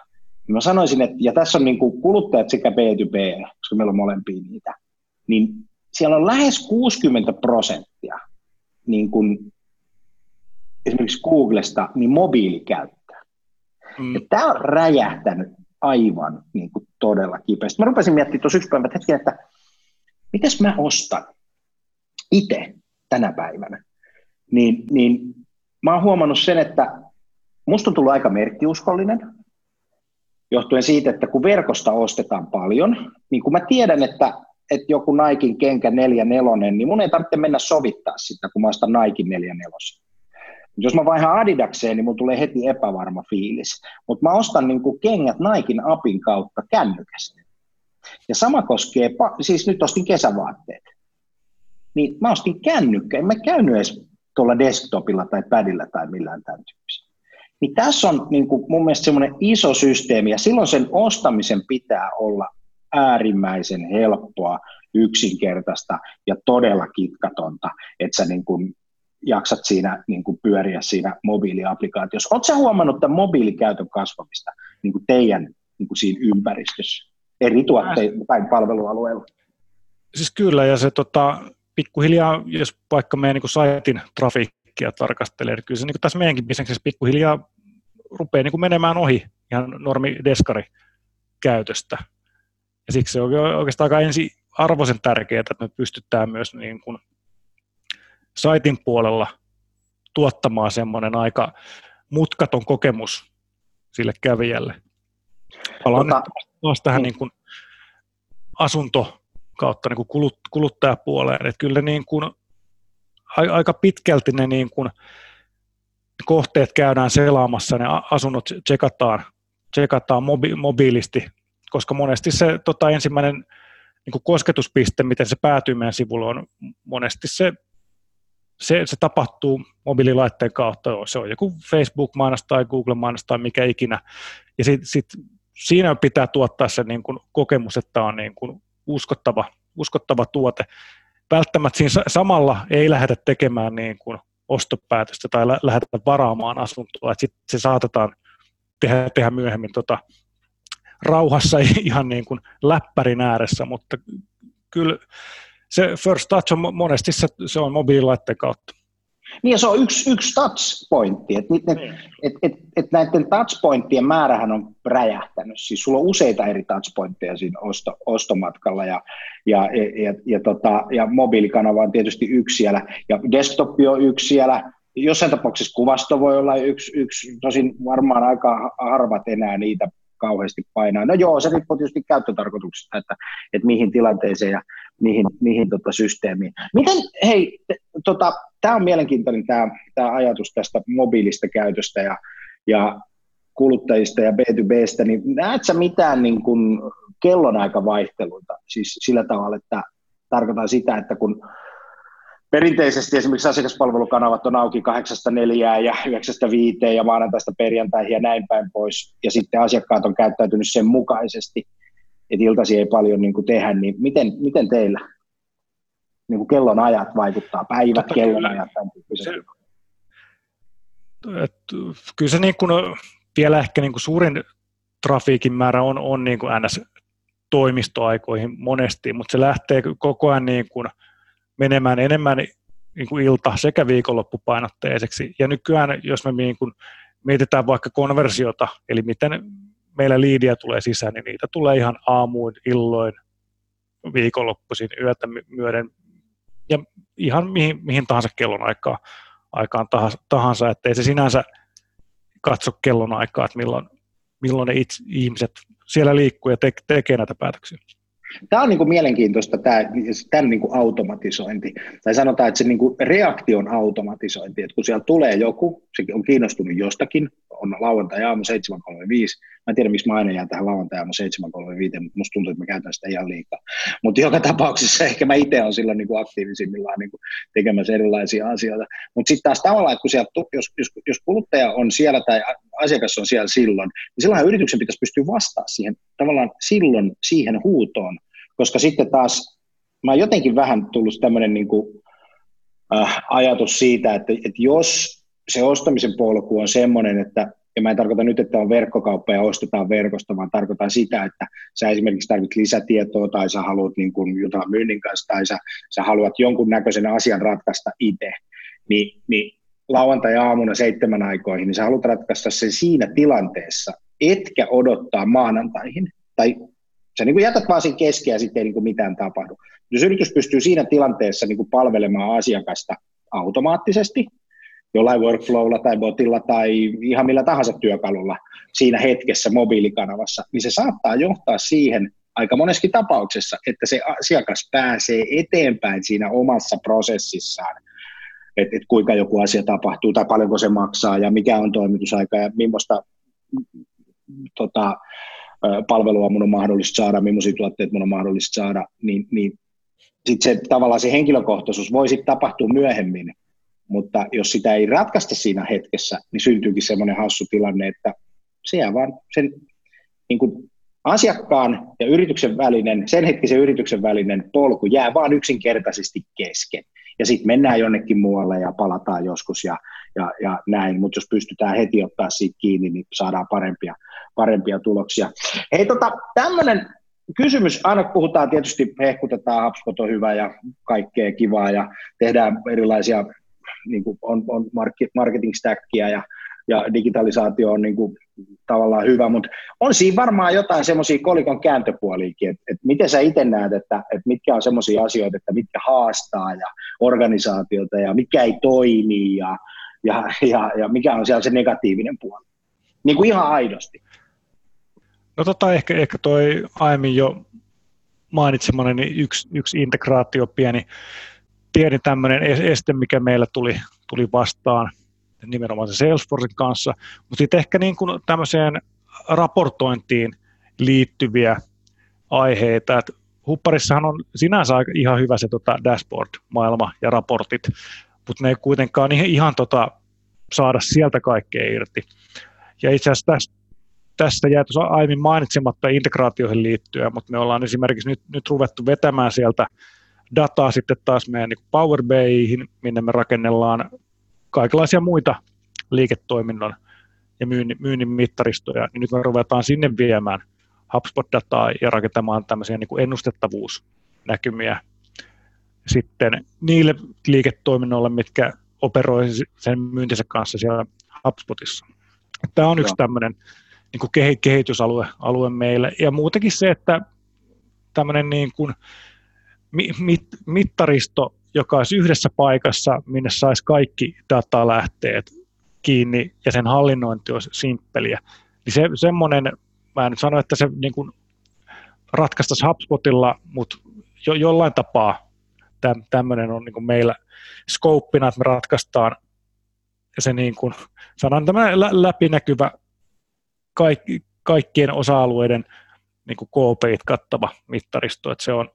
Mä sanoisin, että, ja tässä on niin kuin kuluttajat sekä B2B, koska meillä on molempia niitä, niin siellä on lähes 60 prosenttia niin kuin esimerkiksi Googlesta niin mobiilikäyttöä. Mm. Tämä on räjähtänyt aivan niin kuin todella kipeästi. Mä rupesin miettimään tuossa yksi päivä, että, hetki, että mitäs mä ostan itse tänä päivänä niin, niin mä oon huomannut sen, että musta on tullut aika merkkiuskollinen, johtuen siitä, että kun verkosta ostetaan paljon, niin kun mä tiedän, että, että joku Naikin kenkä 44, niin mun ei tarvitse mennä sovittaa sitä, kun mä ostan Naikin 44. Jos mä vaihan Adidakseen, niin mun tulee heti epävarma fiilis. Mutta mä ostan niin kuin kengät Naikin apin kautta kännykästä. Ja sama koskee, siis nyt ostin kesävaatteet. Niin mä ostin kännykkä, en mä käynyt edes tuolla desktopilla tai padilla tai millään tämän tyyppisellä. Niin tässä on niin kuin mun mielestä semmoinen iso systeemi, ja silloin sen ostamisen pitää olla äärimmäisen helppoa, yksinkertaista ja todella kitkatonta, että sä niin kuin jaksat siinä niin kuin pyöriä siinä mobiiliaplikaatiossa. Oletko huomannut tämän mobiilikäytön kasvamista niin kuin teidän niin kuin siinä ympäristössä, eri tuotteiden tai palvelualueilla? Siis kyllä, ja se tota, pikkuhiljaa, jos vaikka meidän niin kuin saitin trafiikkia tarkastelee, niin kyllä se niin kuin tässä meidänkin bisneksessä pikkuhiljaa rupeaa niin kuin menemään ohi ihan normi deskari käytöstä. Ja siksi se on oikeastaan aika ensi arvoisen tärkeää, että me pystytään myös niin kuin saitin puolella tuottamaan semmoinen aika mutkaton kokemus sille kävijälle. Palaan tota, nyt tähän niin kuin asunto kautta niin kuin kulut, kuluttajapuoleen. Että kyllä niin kuin, aika pitkälti ne niin kuin, kohteet käydään selaamassa, ne asunnot tsekataan, tsekataan mobi, mobiilisti, koska monesti se tota, ensimmäinen niin kuin kosketuspiste, miten se päätyy meidän sivulle, on monesti se, se, se tapahtuu mobiililaitteen kautta. Se on joku Facebook-mainos tai Google-mainos tai mikä ikinä. Ja sit, sit, siinä pitää tuottaa se niin kuin kokemus, että on niin kuin uskottava, uskottava tuote. Välttämättä siinä samalla ei lähdetä tekemään niin kuin ostopäätöstä tai lä- lähdetä varaamaan asuntoa, että sit se saatetaan tehdä, tehdä myöhemmin tota, rauhassa ihan niin kuin läppärin ääressä, mutta kyllä se first touch on monesti se, se on mobiililaitteen kautta. Niin ja se on yksi, yksi touchpointti, että et, niin. et, et, et näiden touchpointtien määrähän on räjähtänyt. Siis sulla on useita eri touchpointteja siinä osto, ostomatkalla ja, ja, ja, ja, tota, ja mobiilikanava on tietysti yksi siellä ja desktop on yksi siellä. Jossain tapauksessa kuvasto voi olla yksi, yksi tosin varmaan aika harvat enää niitä kauheasti painaa. No joo, se riippuu tietysti käyttötarkoituksesta, että, että mihin tilanteeseen ja mihin, mihin tota systeemiin. Miten, hei, tota, tämä on mielenkiintoinen tämä, ajatus tästä mobiilista käytöstä ja, ja kuluttajista ja B2Bstä, niin näet sä mitään niin kuin kellonaikavaihteluita, siis sillä tavalla, että tarkoitan sitä, että kun perinteisesti esimerkiksi asiakaspalvelukanavat on auki 8-4 ja 9-5 ja maanantaista perjantaihin ja näin päin pois, ja sitten asiakkaat on käyttäytynyt sen mukaisesti, että iltasi ei paljon niin kuin tehdä, niin miten, miten teillä niin kuin kellonajat vaikuttaa, päivät, Totta kellonajat, tämän se, et, kyllä se niin kuin, vielä ehkä niin kuin suurin trafiikin määrä on, on niin kuin NS toimistoaikoihin monesti, mutta se lähtee koko ajan niin kuin menemään enemmän niin kuin ilta- sekä viikonloppupainotteiseksi. Ja nykyään, jos me niin kuin mietitään vaikka konversiota, eli miten meillä liidiä tulee sisään, niin niitä tulee ihan aamuin, illoin, viikonloppuisin, yötä myöden ja ihan mihin, mihin tahansa kellon aikaan, aikaan tahansa, ettei se sinänsä katso kellon aikaa, että milloin, milloin ne itse, ihmiset siellä liikkuu ja te, tekee näitä päätöksiä. Tämä on niin kuin mielenkiintoista, tämä, tämän niin kuin automatisointi, tai sanotaan, että se niin kuin reaktion automatisointi, että kun siellä tulee joku, se on kiinnostunut jostakin, on lauantai aamu 7.35, mä en tiedä, miksi mä aina jään tähän lauantai aamu 7.35, mutta musta tuntuu, että mä käytän sitä ihan liikaa. Mutta joka tapauksessa ehkä mä itse olen silloin niin kuin aktiivisimmillaan niin kuin tekemässä erilaisia asioita. Mutta sitten taas tavallaan, että kun sieltä, jos, jos, jos kuluttaja on siellä tai asiakas on siellä silloin, niin silloinhan yrityksen pitäisi pystyä vastaamaan siihen tavallaan silloin siihen huutoon, koska sitten taas mä oon jotenkin vähän tullut tämmöinen niin äh, ajatus siitä, että, että jos se ostamisen polku on semmoinen, että ja mä en tarkoita nyt, että on verkkokauppa ja ostetaan verkosta, vaan tarkoitan sitä, että sä esimerkiksi tarvitset lisätietoa tai sä haluat niin kuin jutella myynnin kanssa tai sä, sä haluat jonkun näköisen asian ratkaista itse, niin, niin lauantai-aamuna seitsemän aikoihin, niin sä haluat ratkaista sen siinä tilanteessa, etkä odottaa maanantaihin. Tai sä niin kuin jätät vaan sen keskeä ja sitten ei niin kuin mitään tapahdu. Jos yritys pystyy siinä tilanteessa niin kuin palvelemaan asiakasta automaattisesti, jollain workflowlla tai botilla tai ihan millä tahansa työkalulla siinä hetkessä mobiilikanavassa, niin se saattaa johtaa siihen aika moneskin tapauksessa, että se asiakas pääsee eteenpäin siinä omassa prosessissaan, että et kuinka joku asia tapahtuu tai paljonko se maksaa ja mikä on toimitusaika ja millaista tota, palvelua mun on mahdollista saada, millaisia tuotteita mun on mahdollista saada, niin, niin sitten se tavallaan se henkilökohtaisuus voi sitten tapahtua myöhemmin, mutta jos sitä ei ratkaista siinä hetkessä, niin syntyykin semmoinen hassu tilanne, että se jää vaan sen niin kuin asiakkaan ja yrityksen välinen, sen hetkisen yrityksen välinen polku jää vaan yksinkertaisesti kesken. Ja sitten mennään jonnekin muualle ja palataan joskus ja, ja, ja näin, mutta jos pystytään heti ottaa siitä kiinni, niin saadaan parempia, parempia tuloksia. Hei, tota, tämmöinen kysymys, aina puhutaan tietysti, hehkutetaan, HubSpot on hyvä ja kaikkea kivaa ja tehdään erilaisia niin kuin on, on marketing stackia ja, ja digitalisaatio on niin kuin tavallaan hyvä, mutta on siinä varmaan jotain semmoisia kolikon kääntöpuoliikin, että, että miten sä itse näet, että, että mitkä on semmoisia asioita, että mitkä haastaa ja organisaatiota ja mikä ei toimi ja, ja, ja, ja mikä on siellä se negatiivinen puoli. Niin kuin ihan aidosti. No tota, ehkä, ehkä toi aiemmin jo mainitsemani niin yksi, yksi integraatio, pieni, pieni tämmöinen este, mikä meillä tuli, tuli vastaan nimenomaan se Salesforcen kanssa, mutta sitten ehkä niin kuin tämmöiseen raportointiin liittyviä aiheita, että Hupparissahan on sinänsä ihan hyvä se tota dashboard-maailma ja raportit, mutta ne ei kuitenkaan ihan tota, saada sieltä kaikkea irti. Ja itse asiassa tässä, tästä jäi tuossa aiemmin mainitsematta integraatioihin liittyen, mutta me ollaan esimerkiksi nyt, nyt ruvettu vetämään sieltä dataa sitten taas meidän niin Power BIihin, minne me rakennellaan kaikenlaisia muita liiketoiminnon ja myynnin, myynnin mittaristoja, niin nyt me ruvetaan sinne viemään HubSpot-dataa ja rakentamaan tämmöisiä niin kuin ennustettavuusnäkymiä sitten niille liiketoiminnoille, mitkä operoi sen myyntinsä kanssa siellä HubSpotissa. Tämä on yksi tämmöinen niin kuin kehitysalue alue meille. Ja muutenkin se, että tämmöinen niin kuin mit, mittaristo, joka olisi yhdessä paikassa, minne saisi kaikki datalähteet kiinni ja sen hallinnointi olisi simppeliä. Niin se, semmoinen, mä en nyt sano, että se niin kuin ratkaistaisi HubSpotilla, mutta jo, jollain tapaa täm, tämmöinen on niin kuin meillä skouppina, että me ratkaistaan se niin kuin, sanan tämä läpinäkyvä kaikki, kaikkien osa-alueiden niin kuin KPIt kattava mittaristo, että se on,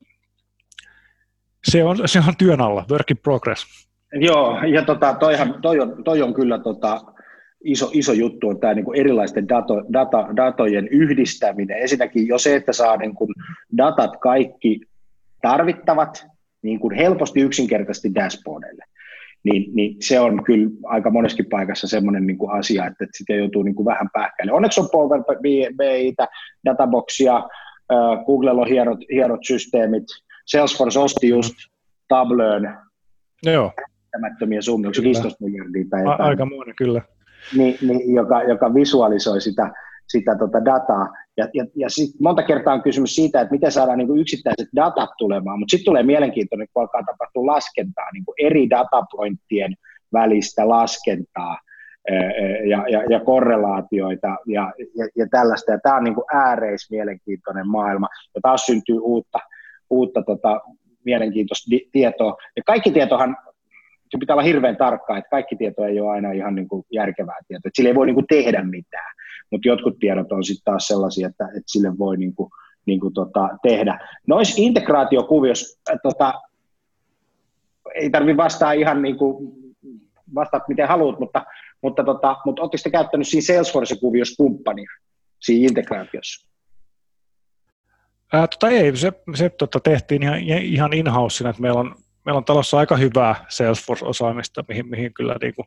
se on, se on työn alla, work in progress. Joo, ja tota, toihan, toi, on, toi on kyllä tota, iso, iso juttu, on tämä niin kuin erilaisten dato, data, datojen yhdistäminen. Ensinnäkin jo se, että saa niin kuin datat kaikki tarvittavat niin kuin helposti yksinkertaisesti dashboardille. Niin, niin se on kyllä aika moneskin paikassa semmoinen niin kuin asia, että, että sitä joutuu niin kuin vähän pähkäille. Onneksi on Power BItä, Databoxia, äh, Googlella on hierot, hierot systeemit, Salesforce osti just Tableön Joo. Tämättömiä summia, 15 miljardia tai jotain. Aika muinen, kyllä. Niin, niin, joka, joka visualisoi sitä, sitä tota dataa. Ja, ja, ja sit monta kertaa on kysymys siitä, että miten saadaan niin kuin yksittäiset datat tulemaan, mutta sitten tulee mielenkiintoinen, kun alkaa tapahtua laskentaa, niin kuin eri datapointtien välistä laskentaa ja, ja, ja korrelaatioita ja, ja, ja tällaista. Ja tämä on niin kuin ääreis mielenkiintoinen maailma, ja taas syntyy uutta, uutta tota, mielenkiintoista di- tietoa. Ja kaikki tietohan, se pitää olla hirveän tarkkaa, että kaikki tieto ei ole aina ihan niin kuin järkevää tietoa, että sille ei voi niin kuin tehdä mitään, mutta jotkut tiedot on sitten taas sellaisia, että, että sille voi niin kuin, niin kuin tota, tehdä. Noissa integraatiokuviossa, tota, ei tarvitse vastaa ihan niin kuin, vastaat miten haluat, mutta, mutta, tota, mutta oletteko te käyttänyt siinä Salesforce-kuviossa kumppania siinä integraatiossa? Ää, tota ei, se, se tota, tehtiin ihan, ihan in-housena, että meillä on, meillä on talossa aika hyvää Salesforce-osaamista, mihin, mihin kyllä niin kuin,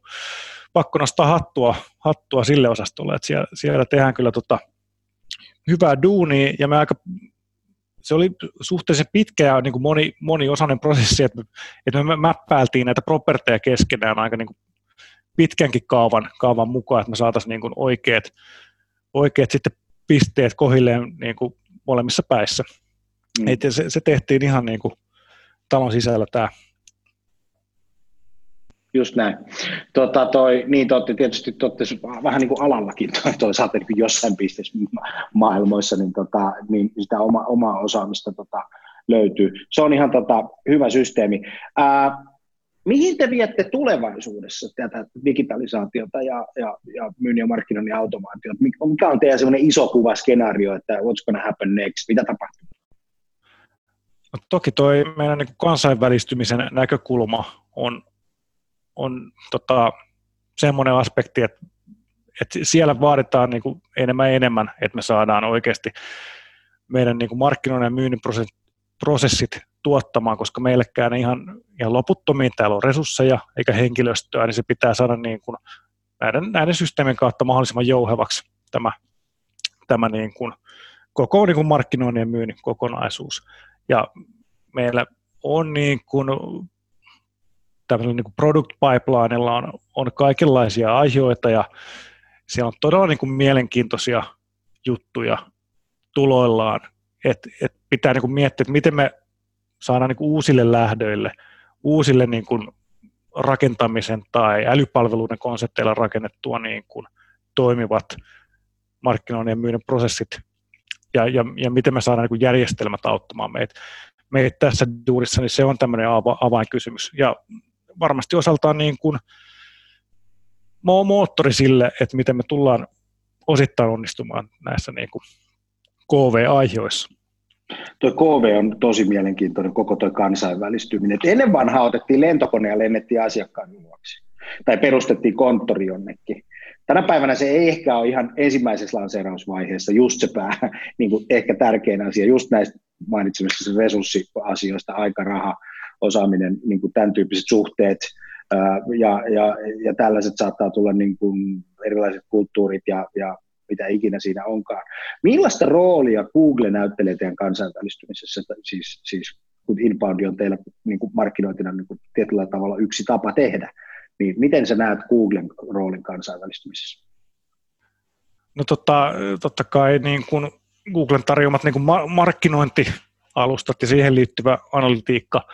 pakko nostaa hattua, hattua sille osastolle, että siellä, siellä tehdään kyllä tota, hyvää duunia, ja me aika, se oli suhteellisen pitkä ja niin kuin moni, moniosainen prosessi, että me, että me mäppäiltiin näitä properteja keskenään aika niin kuin pitkänkin kaavan, kaavan mukaan, että me saataisiin niin kuin oikeat, oikeat sitten pisteet kohilleen niin kuin molemmissa päissä. Mm. Et se, se tehtiin ihan niin kuin talon sisällä tämä. Just näin. Tota, toi, niin te olette tietysti te olette vähän niin kuin alallakin toisaalta niin jossain pisteessä maailmoissa, niin, tota, niin sitä oma, omaa osaamista tota, löytyy. Se on ihan tota, hyvä systeemi. Ää, mihin te viette tulevaisuudessa tätä digitalisaatiota ja, ja, ja myynnin ja markkinoinnin automaatiota? Mikä on teidän semmoinen iso kuva skenaario, että what's to happen next? Mitä tapahtuu? No, toki toi meidän niin kansainvälistymisen näkökulma on, on tota, semmoinen aspekti, että, että siellä vaaditaan niin kuin enemmän enemmän, että me saadaan oikeasti meidän niin kuin markkinoinnin ja myynnin prosessit tuottamaan, koska meillekään ihan, ihan loputtomiin täällä on resursseja eikä henkilöstöä, niin se pitää saada niin kuin näiden, näiden systeemien kautta mahdollisimman jouhevaksi tämä, tämä niin kuin koko niin kuin markkinoinnin ja myynnin kokonaisuus. Ja meillä on niin kuin tämmöisellä niin kuin product pipelinella on, on kaikenlaisia aiheita ja siellä on todella niin kuin mielenkiintoisia juttuja tuloillaan, että et pitää niin kuin miettiä, että miten me saadaan niin kuin uusille lähdöille, uusille niin kuin rakentamisen tai älypalveluiden konsepteilla rakennettua niin kuin toimivat markkinoinnin ja myynnin prosessit ja, ja, ja miten me saadaan niin järjestelmät auttamaan meitä. meitä tässä duurissa, niin se on tämmöinen avainkysymys. Ja varmasti osaltaan niin kuin moottori sille, että miten me tullaan osittain onnistumaan näissä niin kuin KV-aiheissa. Tuo KV on tosi mielenkiintoinen, koko tuo kansainvälistyminen. Et ennen vanhaa otettiin lentokone ja lennettiin asiakkaan luoksi. Tai perustettiin konttori jonnekin. Tänä päivänä se ei ehkä ole ihan ensimmäisessä lanseerausvaiheessa just se pää, niin kuin ehkä tärkein asia, just näistä mainitsemista resurssiasioista, aika, raha, osaaminen, niin kuin tämän tyyppiset suhteet, ja, ja, ja tällaiset saattaa tulla niin kuin erilaiset kulttuurit ja, ja mitä ikinä siinä onkaan. Millaista roolia Google näyttelee teidän kansainvälistymisessä, siis, siis kun inbound on teillä niin kuin markkinointina niin kuin tietyllä tavalla yksi tapa tehdä, niin miten sä näet Googlen roolin kansainvälistymisessä? No totta, totta kai niin kuin Googlen tarjoamat niin kuin markkinointialustat ja siihen liittyvä analytiikka,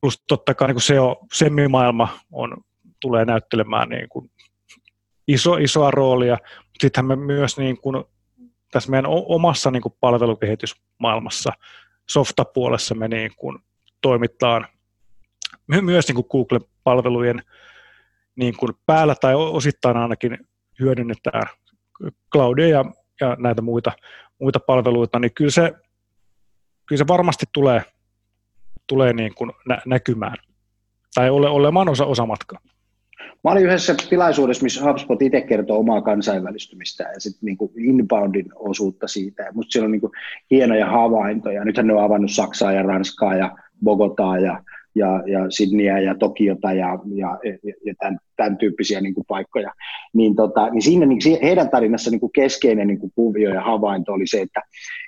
plus totta kai niin SEO, SEMI-maailma on, tulee näyttelemään niin kuin iso, isoa roolia, mutta sittenhän me myös niin kuin, tässä meidän omassa niin kuin palvelukehitysmaailmassa, softapuolessa me niin kuin toimitaan myös niin kuin Google-palvelujen niin kuin päällä tai osittain ainakin hyödynnetään cloudia ja, ja näitä muita, muita palveluita, niin kyllä se, kyllä se varmasti tulee, tulee niin kuin nä- näkymään tai ole, olemaan osa, osa matkaa. Mä olin yhdessä tilaisuudessa, missä HubSpot itse kertoo omaa kansainvälistymistä ja sitten niinku inboundin osuutta siitä. Ja musta siellä on niinku hienoja havaintoja. Nythän ne on avannut Saksaa ja Ranskaa ja Bogotaa ja ja, ja Sydneyä ja Tokiota ja, ja, ja tämän, tämän tyyppisiä niin kuin paikkoja, niin, tota, niin siinä niin heidän tarinassa niin kuin keskeinen niin kuin kuvio ja havainto oli se, että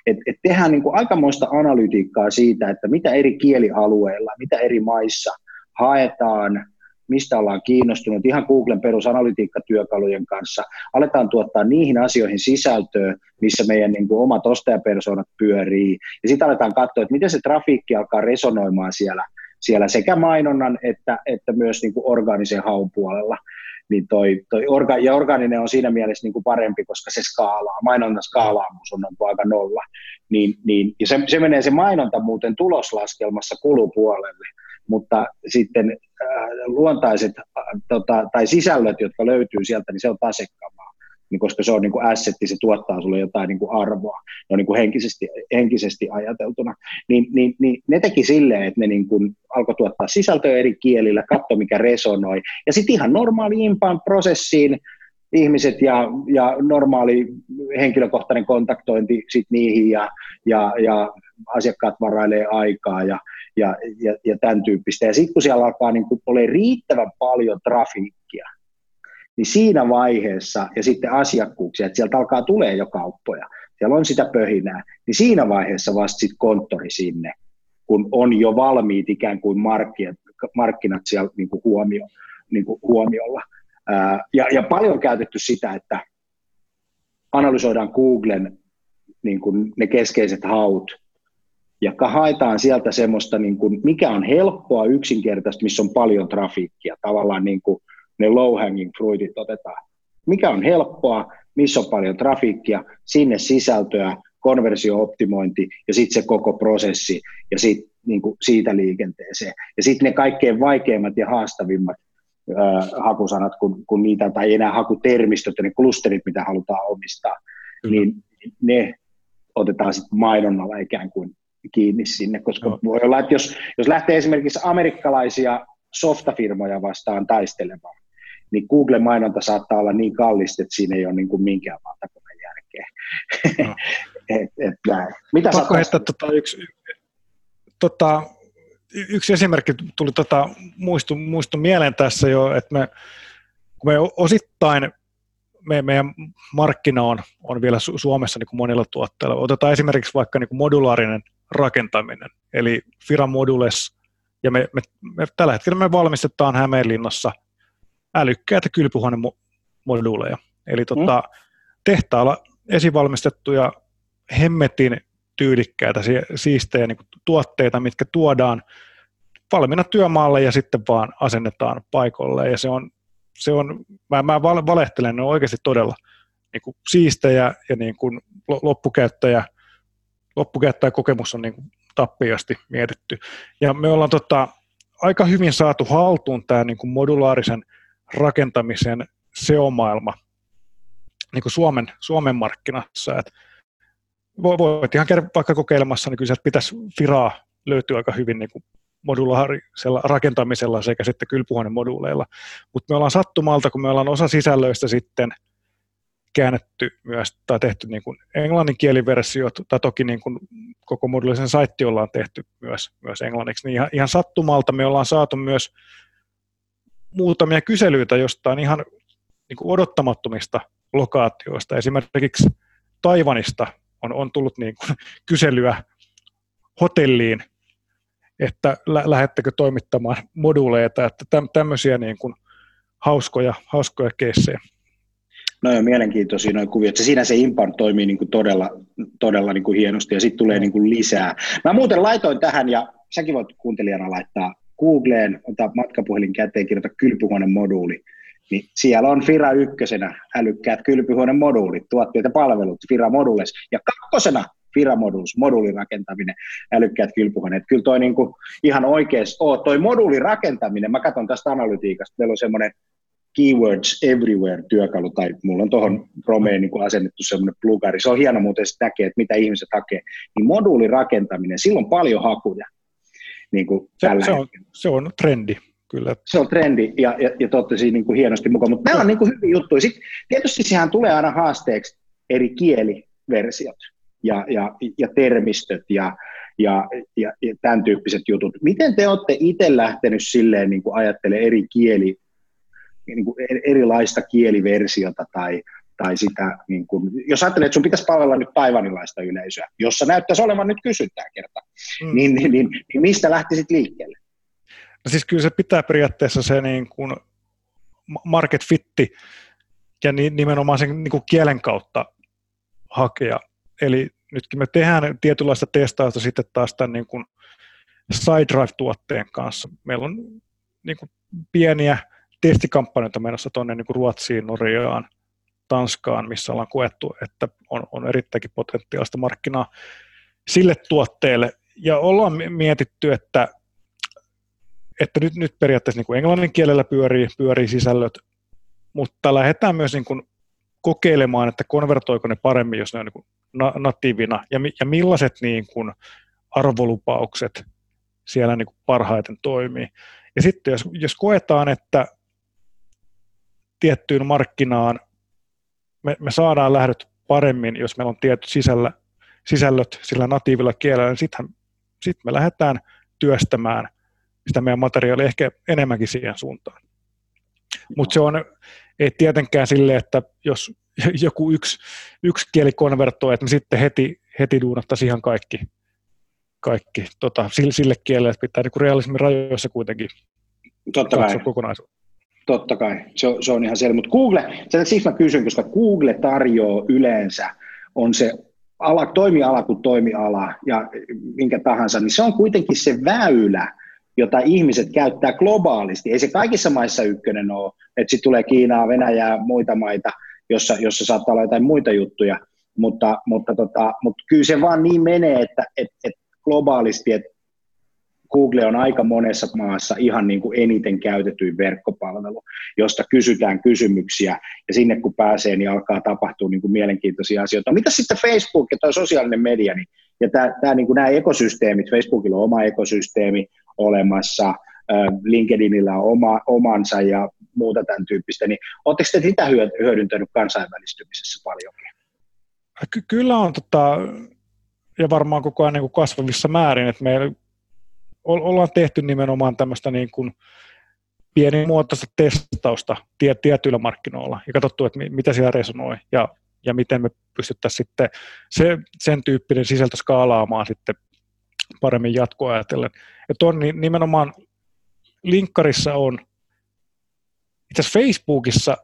et, et tehdään niin kuin aikamoista analytiikkaa siitä, että mitä eri kielialueilla, mitä eri maissa haetaan, mistä ollaan kiinnostunut, ihan Googlen perusanalytiikkatyökalujen kanssa, aletaan tuottaa niihin asioihin sisältöä, missä meidän niin kuin, omat ostajapersonat pyörii, ja sitten aletaan katsoa, että miten se trafiikki alkaa resonoimaan siellä, siellä sekä mainonnan että, että myös niin kuin orgaanisen haun puolella. Niin toi, toi orga, ja orgaaninen on siinä mielessä niin kuin parempi, koska se skaalaa. Mainonnan skaalaamus on, on aika nolla. Niin, niin, ja se, se menee se mainonta muuten tuloslaskelmassa kulupuolelle mutta sitten äh, luontaiset äh, tota, tai sisällöt, jotka löytyy sieltä, niin se on tasekamaa, niin koska se on niin kuin assetti, se tuottaa sulle jotain niin kuin arvoa, no niin kuin henkisesti, henkisesti ajateltuna. Niin, niin, niin ne teki silleen, että ne niin kuin alkoi tuottaa sisältöä eri kielillä, katso mikä resonoi, ja sitten ihan normaali inbound prosessiin ihmiset ja, ja normaali henkilökohtainen kontaktointi sit niihin ja, ja, ja asiakkaat varailee aikaa ja, ja, ja, ja tämän tyyppistä. Ja sitten kun siellä alkaa niin olla riittävän paljon trafiikkia, niin siinä vaiheessa, ja sitten asiakkuuksia, että sieltä alkaa tulee jo kauppoja, siellä on sitä pöhinää, niin siinä vaiheessa vasta sitten konttori sinne, kun on jo valmiit ikään kuin markkinat, markkinat siellä niin kuin huomio, niin kuin huomiolla. Ja, ja paljon on käytetty sitä, että analysoidaan Googlen niin kuin ne keskeiset haut, ja haetaan sieltä semmoista, niin kuin, mikä on helppoa, yksinkertaista, missä on paljon trafiikkia, tavallaan niin kuin ne low hanging fruitit otetaan. Mikä on helppoa, missä on paljon trafiikkia, sinne sisältöä, konversiooptimointi ja sitten se koko prosessi ja sit, niin kuin siitä liikenteeseen. Ja sitten ne kaikkein vaikeimmat ja haastavimmat äh, hakusanat, kun, kun niitä, tai enää hakutermistöt ja ne klusterit, mitä halutaan omistaa, Kyllä. niin ne otetaan sitten mainonnalla ikään kuin kiinni sinne, koska no. voi olla, että jos, jos lähtee esimerkiksi amerikkalaisia softafirmoja vastaan taistelemaan, niin Google-mainonta saattaa olla niin kallista, että siinä ei ole niin kuin minkään valtakunnan järkeä. No. et, et Mitä Pakko heittää tota yksi, tota, yksi esimerkki tuli tota, muistu, muistu mieleen tässä jo, että me, kun me osittain me, meidän markkina on, on vielä Suomessa niin kuin monilla tuotteilla. Otetaan esimerkiksi vaikka niin kuin modulaarinen rakentaminen, eli Fira Modules, ja me, me, me, tällä hetkellä me valmistetaan Hämeenlinnassa älykkäitä kylpyhuonemoduuleja, eli tota, mm. tehtaalla esivalmistettuja hemmetin tyylikkäitä, siistejä niin tuotteita, mitkä tuodaan valmiina työmaalle ja sitten vaan asennetaan paikolle. Ja se on, se on mä, mä valehtelen, ne on oikeasti todella niin kuin siistejä ja niin kuin loppukäyttäjä loppukäyttäjäkokemus on niin kuin tappiasti mietitty. Ja me ollaan tota, aika hyvin saatu haltuun tämä niin kuin modulaarisen rakentamisen SEO-maailma niin kuin Suomen, Suomen markkinassa. Et voit ihan käydä vaikka kokeilemassa, niin kyllä sieltä pitäisi Firaa löytyä aika hyvin niin modulaarisella rakentamisella sekä sitten kylpyhuonemoduuleilla. Mutta me ollaan sattumalta, kun me ollaan osa sisällöistä sitten – käännetty myös tai tehty niin kuin englanninkieliversio, tai toki niin kuin koko modulisen saitti ollaan tehty myös, myös englanniksi, niin ihan, ihan sattumalta me ollaan saatu myös muutamia kyselyitä jostain ihan niin kuin odottamattomista lokaatioista. Esimerkiksi Taivanista on, on tullut niin kuin kyselyä hotelliin, että lä- lähettekö toimittamaan moduuleita, että tämmöisiä niin kuin hauskoja, hauskoja keissejä. No on mielenkiintoisia noin kuviot. Siinä se import toimii niin kuin todella, todella niin kuin hienosti ja sitten tulee niin kuin lisää. Mä muuten laitoin tähän ja säkin voit kuuntelijana laittaa Googleen, ota matkapuhelin käteen, kirjoita kylpyhuoneen moduuli. Niin siellä on Fira ykkösenä älykkäät kylpyhuoneen moduulit, tuotteet ja palvelut, Fira Modules. Ja kakkosena Fira Modules, moduulirakentaminen, älykkäät kylpyhuoneet. Kyllä toi niinku ihan oikeasti, oh, toi moduulirakentaminen, mä katson tästä analytiikasta, meillä on semmoinen Keywords Everywhere-työkalu, tai mulla on tuohon Romeen niin asennettu semmoinen plugari. Se on hieno muuten, näkee, että mitä ihmiset hakee. Niin moduulirakentaminen, silloin on paljon hakuja. Niin kuin se, se, on, se on trendi, kyllä. Se on trendi, ja, ja, ja tottesi niin kuin hienosti mukaan. Mutta nämä on niin kuin hyviä juttuja. Sitten tietysti siihen tulee aina haasteeksi eri kieliversiot ja, ja, ja termistöt ja, ja, ja, ja tämän tyyppiset jutut. Miten te olette itse lähtenyt silleen niin kuin ajattele eri kieli, niin kuin erilaista kieliversiota tai, tai sitä, niin kuin, jos ajattelee, että sun pitäisi palvella nyt taivanilaista yleisöä, jossa näyttäisi olevan nyt kysyntää kerta, mm. niin, niin, niin, niin mistä lähtisit liikkeelle? No siis kyllä se pitää periaatteessa se niin kuin market fitti ja nimenomaan sen niin kuin kielen kautta hakea. Eli nytkin me tehdään tietynlaista testausta sitten taas tämän niin kuin SideDrive-tuotteen kanssa. Meillä on niin kuin pieniä testikampanjoita menossa tuonne niin Ruotsiin, Norjaan, Tanskaan, missä ollaan koettu, että on, on erittäinkin potentiaalista markkinaa sille tuotteelle. Ja ollaan mietitty, että, että nyt, nyt periaatteessa niin kuin englannin kielellä pyörii, pyörii sisällöt, mutta lähdetään myös niin kuin kokeilemaan, että konvertoiko ne paremmin, jos ne on niin kuin natiivina, ja, ja millaiset niin kuin arvolupaukset siellä niin kuin parhaiten toimii. Ja sitten jos, jos koetaan, että tiettyyn markkinaan me, me saadaan lähdöt paremmin, jos meillä on tietyt sisällä, sisällöt sillä natiivilla kielellä, niin sitten sit me lähdetään työstämään sitä meidän materiaalia ehkä enemmänkin siihen suuntaan. Mutta se on, ei tietenkään sille, että jos joku yksi, yksi kieli konvertoi, että me sitten heti, heti duunattaisiin ihan kaikki, kaikki tota, sille, sille kielelle, että pitää niin realismin rajoissa kuitenkin Totta kai. kokonaisuutta. Totta kai, se on, se on ihan selvä. Mutta Google, siksi mä kysyn, koska Google tarjoaa yleensä, on se ala, toimiala kuin toimiala ja minkä tahansa, niin se on kuitenkin se väylä, jota ihmiset käyttää globaalisti. Ei se kaikissa maissa ykkönen ole, että sitten tulee Kiinaa, Venäjää, muita maita, jossa, jossa saattaa olla jotain muita juttuja, mutta, mutta, tota, mutta kyllä se vaan niin menee, että et, et globaalisti, että Google on aika monessa maassa ihan niin kuin eniten käytetyin verkkopalvelu, josta kysytään kysymyksiä ja sinne kun pääsee, niin alkaa tapahtua niin kuin mielenkiintoisia asioita. Mitä sitten Facebook ja tuo sosiaalinen media, niin, ja tämä, tämä, niin kuin nämä ekosysteemit, Facebookilla on oma ekosysteemi olemassa, LinkedInillä on oma, omansa ja muuta tämän tyyppistä, niin oletteko te sitä hyödyntänyt kansainvälistymisessä paljonkin? Ky- kyllä on, tota, ja varmaan koko ajan niin kuin kasvavissa määrin, että me ollaan tehty nimenomaan tämmöistä niin kuin pienimuotoista testausta tie, tietyillä markkinoilla ja katsottu, että mitä siellä resonoi ja, ja miten me pystyttäisiin sitten se, sen tyyppinen sisältö skaalaamaan sitten paremmin jatkoa ajatellen. Ja on nimenomaan linkkarissa on, itse asiassa Facebookissa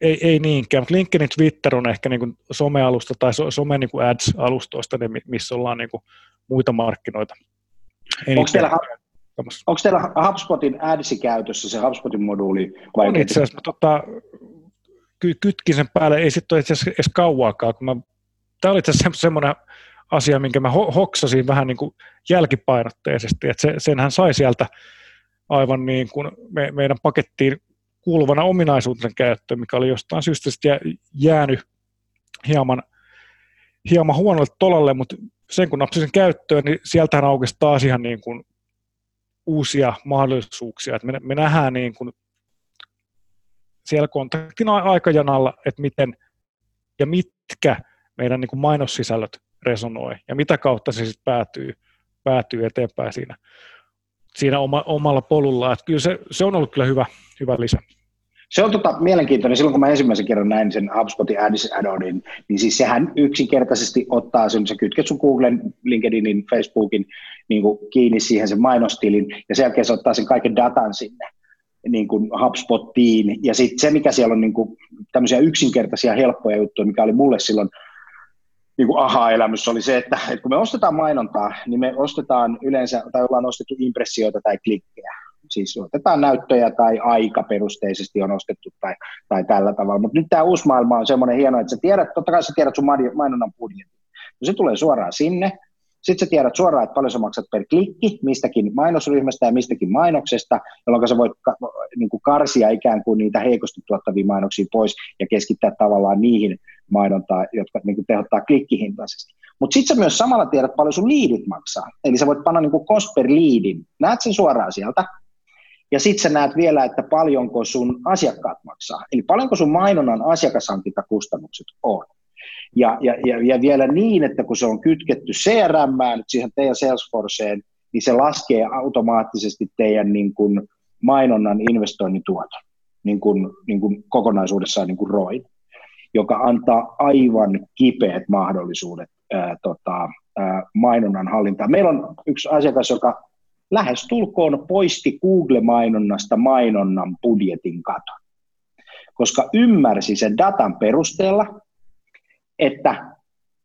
ei, ei niinkään, mutta LinkedIn Twitter on ehkä niin kuin somealusta tai some niin kuin ads-alustoista, missä ollaan niin kuin muita markkinoita Onko teillä, onko teillä HubSpotin adsi käytössä, se HubSpotin moduuli? Vai on itse asiassa, tota, ky- kytkin sen päälle, ei sitten ole itse asiassa edes kauaakaan, kun mä, tämä oli itse asiassa semmoinen asia, minkä mä ho- hoksasin vähän niin kuin jälkipainotteisesti, että se, senhän sai sieltä aivan niin kuin me, meidän pakettiin kuuluvana ominaisuuden käyttöön, mikä oli jostain syystä jäänyt hieman, hieman huonolle tolalle, mutta sen kun napsasin käyttöön, niin sieltähän aukesi taas ihan niin kuin uusia mahdollisuuksia. Että me, me nähdään niin kuin siellä kontaktin aikajanalla, että miten ja mitkä meidän niin kuin mainossisällöt resonoi ja mitä kautta se sitten päätyy, päätyy eteenpäin siinä, siinä oma, omalla polulla. Että kyllä se, se on ollut kyllä hyvä, hyvä lisä. Se on tota, mielenkiintoinen. Silloin kun mä ensimmäisen kerran näin sen HubSpotin Ads add niin siis sehän yksinkertaisesti ottaa sen, sä kytket sun Googlen, LinkedInin, Facebookin niin kuin kiinni siihen sen mainostilin, ja sen jälkeen se ottaa sen kaiken datan sinne niin kuin HubSpottiin, ja sitten se, mikä siellä on niin kuin, tämmöisiä yksinkertaisia, helppoja juttuja, mikä oli mulle silloin niin aha-elämys oli se, että, että kun me ostetaan mainontaa, niin me ostetaan yleensä, tai ollaan ostettu impressioita tai klikkejä siis otetaan näyttöjä tai aika perusteisesti on ostettu tai, tai tällä tavalla. Mutta nyt tämä uusi maailma on semmoinen hieno, että sä tiedät, totta kai sä tiedät sun mainonnan budjetin. No se tulee suoraan sinne, sitten sä tiedät suoraan, että paljon sä maksat per klikki mistäkin mainosryhmästä ja mistäkin mainoksesta, jolloin sä voit ka- niin kuin karsia ikään kuin niitä heikosti tuottavia mainoksia pois ja keskittää tavallaan niihin mainontaa, jotka niin kuin tehottaa klikkihintaisesti. Mutta sitten sä myös samalla tiedät, paljon sun liidit maksaa. Eli sä voit panna niin kuin cost per liidin. Näet sen suoraan sieltä. Ja sitten sä näet vielä, että paljonko sun asiakkaat maksaa. Eli paljonko sun mainonnan asiakashankintakustannukset on. Ja, ja, ja, ja vielä niin, että kun se on kytketty CRM, siihen teidän Salesforceen, niin se laskee automaattisesti teidän niin kuin mainonnan investoinnin tuoton niin kuin, niin kuin kokonaisuudessaan niin kuin ROI, joka antaa aivan kipeät mahdollisuudet ää, tota, ää, mainonnan hallintaan. Meillä on yksi asiakas, joka lähes tulkoon poisti Google-mainonnasta mainonnan budjetin katon, koska ymmärsi sen datan perusteella, että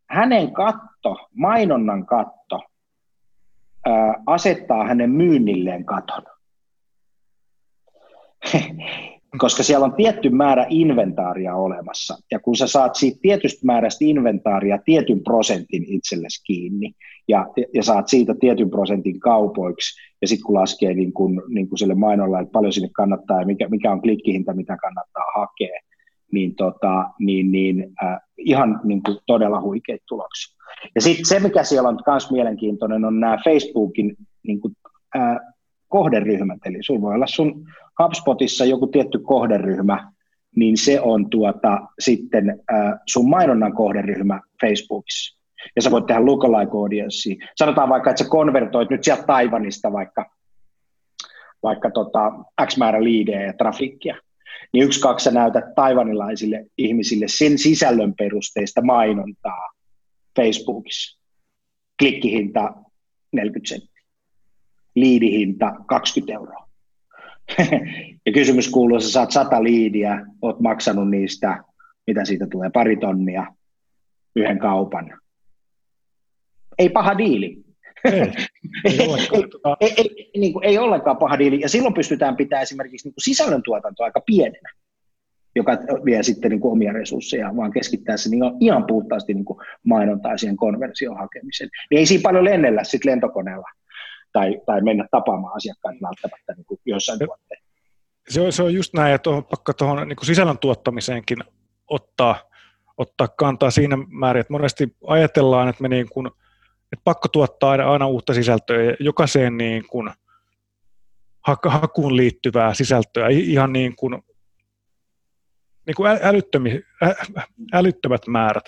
hänen katto, mainonnan katto, asettaa hänen myynnilleen katon. Koska siellä on tietty määrä inventaaria olemassa, ja kun sä saat siitä tietystä määrästä inventaaria tietyn prosentin itsellesi kiinni, ja, ja saat siitä tietyn prosentin kaupoiksi, ja sitten kun laskee niin kun, niin kun sille mainolla, että paljon sinne kannattaa, ja mikä, mikä on klikkihinta, mitä kannattaa hakea, niin, tota, niin, niin äh, ihan niin kuin todella huikeita tuloksia. Ja sitten se, mikä siellä on myös mielenkiintoinen, on nämä Facebookin niin kuin, äh, kohderyhmät, eli sulla voi olla sun HubSpotissa joku tietty kohderyhmä, niin se on tuota, sitten äh, sun mainonnan kohderyhmä Facebookissa. Ja sä voit tehdä lookalike audience. Sanotaan vaikka, että sä konvertoit nyt sieltä Taivanista vaikka, vaikka tota, X määrä liidejä ja trafikkia. Niin yksi, kaksi sä näytät taivanilaisille ihmisille sen sisällön perusteista mainontaa Facebookissa. Klikkihinta 40 senttiä. Liidihinta 20 euroa ja kysymys kuuluu, että sä saat sata liidiä, oot maksanut niistä, mitä siitä tulee, pari tonnia yhden kaupan. Ei paha diili. Ei, ei, ei, ei, ei, niin kuin, ei ollenkaan paha diili. Ja silloin pystytään pitämään esimerkiksi niin kuin sisällöntuotanto aika pienenä, joka vie sitten niin kuin omia resursseja, vaan keskittää se niin ihan puhtaasti niin kuin mainontaa siihen konversion hakemiseen. Niin ei siinä paljon lennellä sitten lentokoneella tai, tai mennä tapaamaan asiakkaita välttämättä niin kuin joissain tuotteissa. Se on, se on just näin, että on pakko tuohon niin sisällön tuottamiseenkin ottaa, ottaa kantaa siinä määrin, että monesti ajatellaan, että me niin kuin, että pakko tuottaa aina, aina uutta sisältöä ja jokaiseen niin kuin hakuun liittyvää sisältöä ihan niin kuin, niin kuin älyttömät määrät.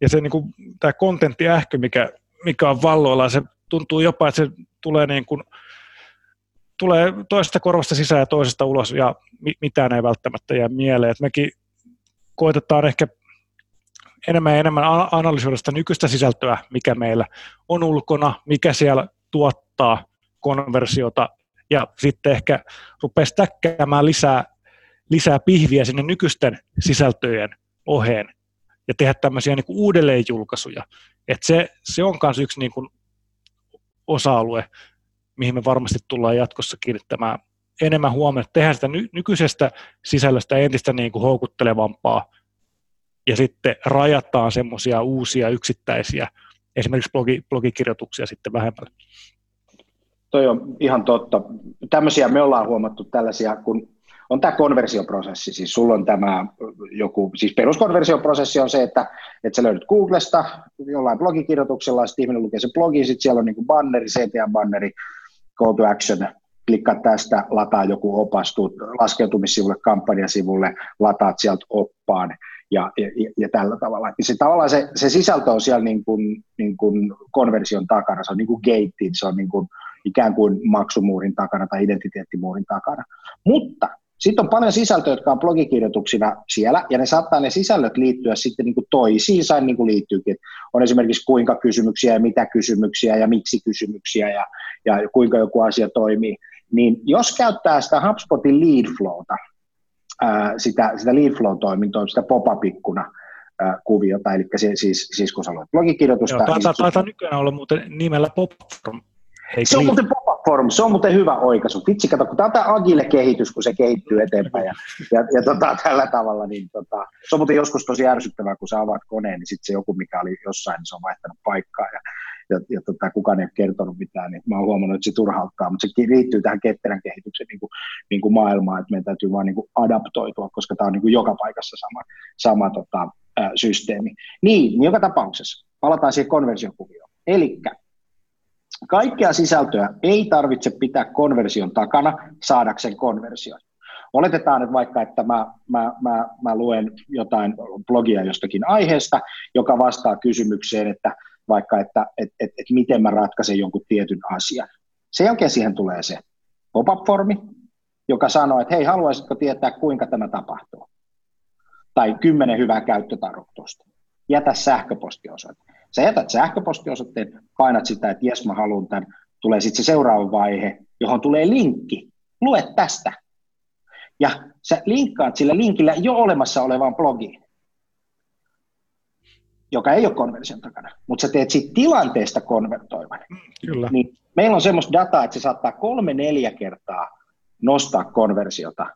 Ja se niin kuin, tämä kontenttiähkö, mikä, mikä on valloilla, se tuntuu jopa, että se tulee niin kuin, tulee toisesta korvasta sisään ja toisesta ulos ja mitään ei välttämättä jää mieleen. Et mekin koitetaan ehkä enemmän ja enemmän analysoida sitä nykyistä sisältöä, mikä meillä on ulkona, mikä siellä tuottaa konversiota ja sitten ehkä rupeaa stäkkäämään lisää, lisää pihviä sinne nykyisten sisältöjen oheen ja tehdä tämmöisiä niin uudelleenjulkaisuja. Et se, se on myös yksi niin kuin osa-alue, mihin me varmasti tullaan jatkossa kiinnittämään enemmän huomiota. Tehdään sitä ny- nykyisestä sisällöstä entistä niin kuin houkuttelevampaa ja sitten rajataan semmoisia uusia yksittäisiä, esimerkiksi blogi, blogikirjoituksia sitten vähemmälle. Toi on ihan totta. Tämmöisiä me ollaan huomattu tällaisia, kun on tämä konversioprosessi, siis sulla on tämä joku, siis peruskonversioprosessi on se, että, että sä löydät Googlesta jollain blogikirjoituksella, sitten ihminen lukee sen blogin, sitten siellä on niin banneri, CTA-banneri, call to action, klikkaa tästä, lataa joku opas, laskeutumissivulle, kampanjasivulle, lataat sieltä oppaan ja, ja, ja tällä tavalla. Ja se, tavallaan se, se sisältö on siellä niin kuin, niin kuin konversion takana, se on niin kuin gated, se on niin kuin ikään kuin maksumuurin takana tai identiteettimuurin takana. Mutta sitten on paljon sisältöä, jotka on blogikirjoituksina siellä, ja ne saattaa ne sisällöt liittyä sitten niin kuin toisiinsa, niin kuin liittyykin. On esimerkiksi kuinka kysymyksiä ja mitä kysymyksiä ja miksi kysymyksiä ja, ja kuinka joku asia toimii. Niin jos käyttää sitä HubSpotin lead flowta, sitä, sitä lead flow-toimintoa, sitä pop-up-ikkuna, kuviota, eli siis, siis kun sä luet blogikirjoitusta... Joo, taitaa, taitaa nykyään olla muuten nimellä Popform Eikö se on niin? muuten pop form, se on muuten hyvä oikaisu. Vitsi, kato, kun tämä on agile kehitys, kun se kehittyy eteenpäin ja, ja, ja tota, tällä tavalla, niin tota, se on muuten joskus tosi ärsyttävää, kun sä avaat koneen, niin sitten se joku, mikä oli jossain, niin se on vaihtanut paikkaa ja, ja, ja tota, kukaan ei ole kertonut mitään, niin mä oon huomannut, että se turhauttaa, mutta se liittyy tähän ketterän kehityksen niin kuin, niin kuin maailmaan, että meidän täytyy vaan niin kuin adaptoitua, koska tämä on niin kuin joka paikassa sama, sama tota, ä, systeemi. Niin, niin joka tapauksessa, palataan siihen konversiokuvioon. Eli Kaikkea sisältöä ei tarvitse pitää konversion takana saadakseen konversion. Oletetaan, että vaikka, että mä, mä, mä, mä luen jotain blogia jostakin aiheesta, joka vastaa kysymykseen, että vaikka, että et, et, et miten mä ratkaisen jonkun tietyn asian. Sen jälkeen siihen tulee se pop-up-formi, joka sanoo, että hei, haluaisitko tietää, kuinka tämä tapahtuu? Tai kymmenen hyvää käyttötarkoitusta. Jätä sähköpostiosoite. Sä jätät sähköpostiosoitteen, painat sitä, että jes mä haluan tämän, tulee sitten se seuraava vaihe, johon tulee linkki. Lue tästä. Ja sä linkkaat sillä linkillä jo olemassa olevaan blogiin, joka ei ole konversion takana, mutta sä teet siitä tilanteesta konvertoivan. Kyllä. Niin meillä on semmoista dataa, että se saattaa kolme-neljä kertaa nostaa konversiota,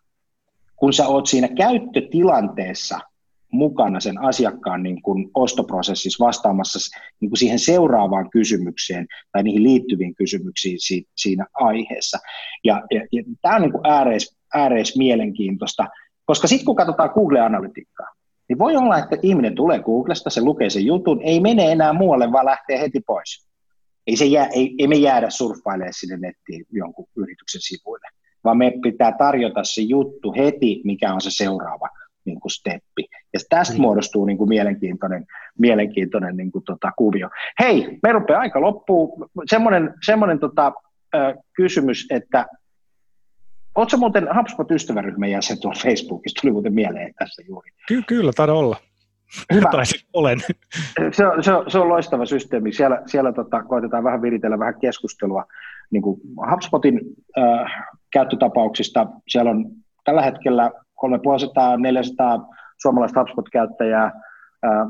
kun sä oot siinä käyttötilanteessa mukana sen asiakkaan niin kuin ostoprosessissa vastaamassa niin kuin siihen seuraavaan kysymykseen tai niihin liittyviin kysymyksiin si, siinä aiheessa. Ja, ja, ja tämä on niin kuin ääreis, ääreis mielenkiintoista, koska sitten kun katsotaan Google-analytiikkaa, niin voi olla, että ihminen tulee Googlesta, se lukee sen jutun, ei mene enää muualle, vaan lähtee heti pois. Ei, se jää, ei, ei me jäädä surffailemaan sinne nettiin jonkun yrityksen sivuille, vaan me pitää tarjota se juttu heti, mikä on se seuraava niin kuin steppi. Ja tästä mm. muodostuu niin kuin mielenkiintoinen, mielenkiintoinen niin kuin tota, kuvio. Hei, me rupeaa aika loppuu. Semmoinen, semmoinen tota, ö, kysymys, että Oletko muuten HubSpot-ystäväryhmän jäsen tuolla Facebookissa? Tuli muuten mieleen tässä juuri. Ky- kyllä, taida olla. Hyvä. Tai olen. Se, on, se, on, se on loistava systeemi. Siellä, siellä tota, koitetaan vähän viritellä vähän keskustelua niin kuin HubSpotin äh, käyttötapauksista. Siellä on tällä hetkellä 350-400 suomalaista HubSpot-käyttäjää äh,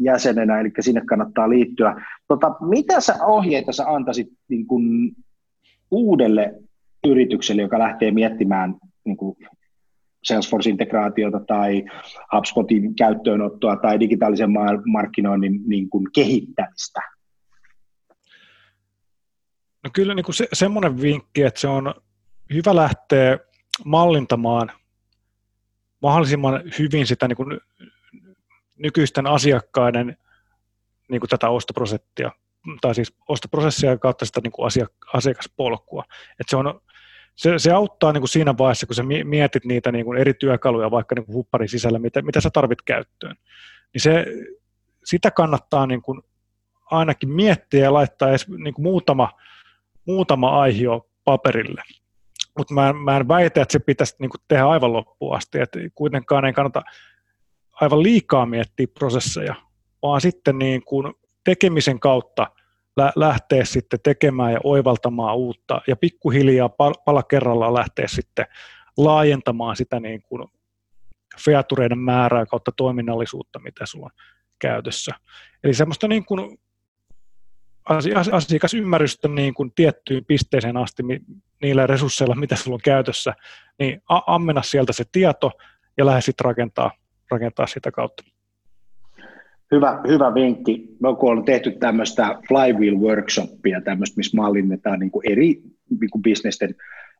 jäsenenä, eli sinne kannattaa liittyä. Tota, mitä sä ohjeita sä antaisit niin kuin uudelle yritykselle, joka lähtee miettimään niin kuin Salesforce-integraatiota tai HubSpotin käyttöönottoa tai digitaalisen markkinoinnin niin kuin kehittämistä? No kyllä niin kuin se, semmoinen vinkki, että se on hyvä lähteä mallintamaan mahdollisimman hyvin sitä niin kuin nykyisten asiakkaiden niin kuin tätä ostoprosessia, tai siis ostoprosessia kautta sitä niin kuin asiakaspolkua. että se on se, se auttaa niin kuin siinä vaiheessa, kun sä mietit niitä niin kuin eri työkaluja vaikka niin kuin hupparin sisällä, mitä, mitä sä tarvit käyttöön. Niin se, sitä kannattaa niin kuin ainakin miettiä ja laittaa edes niin kuin muutama, muutama aihio paperille. Mutta mä, mä en väitä, että se pitäisi niin tehdä aivan loppuun asti, että kuitenkaan ei kannata aivan liikaa miettiä prosesseja, vaan sitten niin kuin tekemisen kautta – lähteä sitten tekemään ja oivaltamaan uutta ja pikkuhiljaa pala kerrallaan lähteä sitten laajentamaan sitä niin kuin featureiden määrää kautta toiminnallisuutta, mitä sulla on käytössä. Eli semmoista niin kuin asiakasymmärrystä niin kuin tiettyyn pisteeseen asti niillä resursseilla, mitä sulla on käytössä, niin ammenna sieltä se tieto ja lähde sitten rakentaa, rakentaa sitä kautta hyvä, hyvä vinkki. Me kun on tehty tämmöistä flywheel workshopia, tämmöistä, missä mallinnetaan niin kuin eri niin kuin bisnesten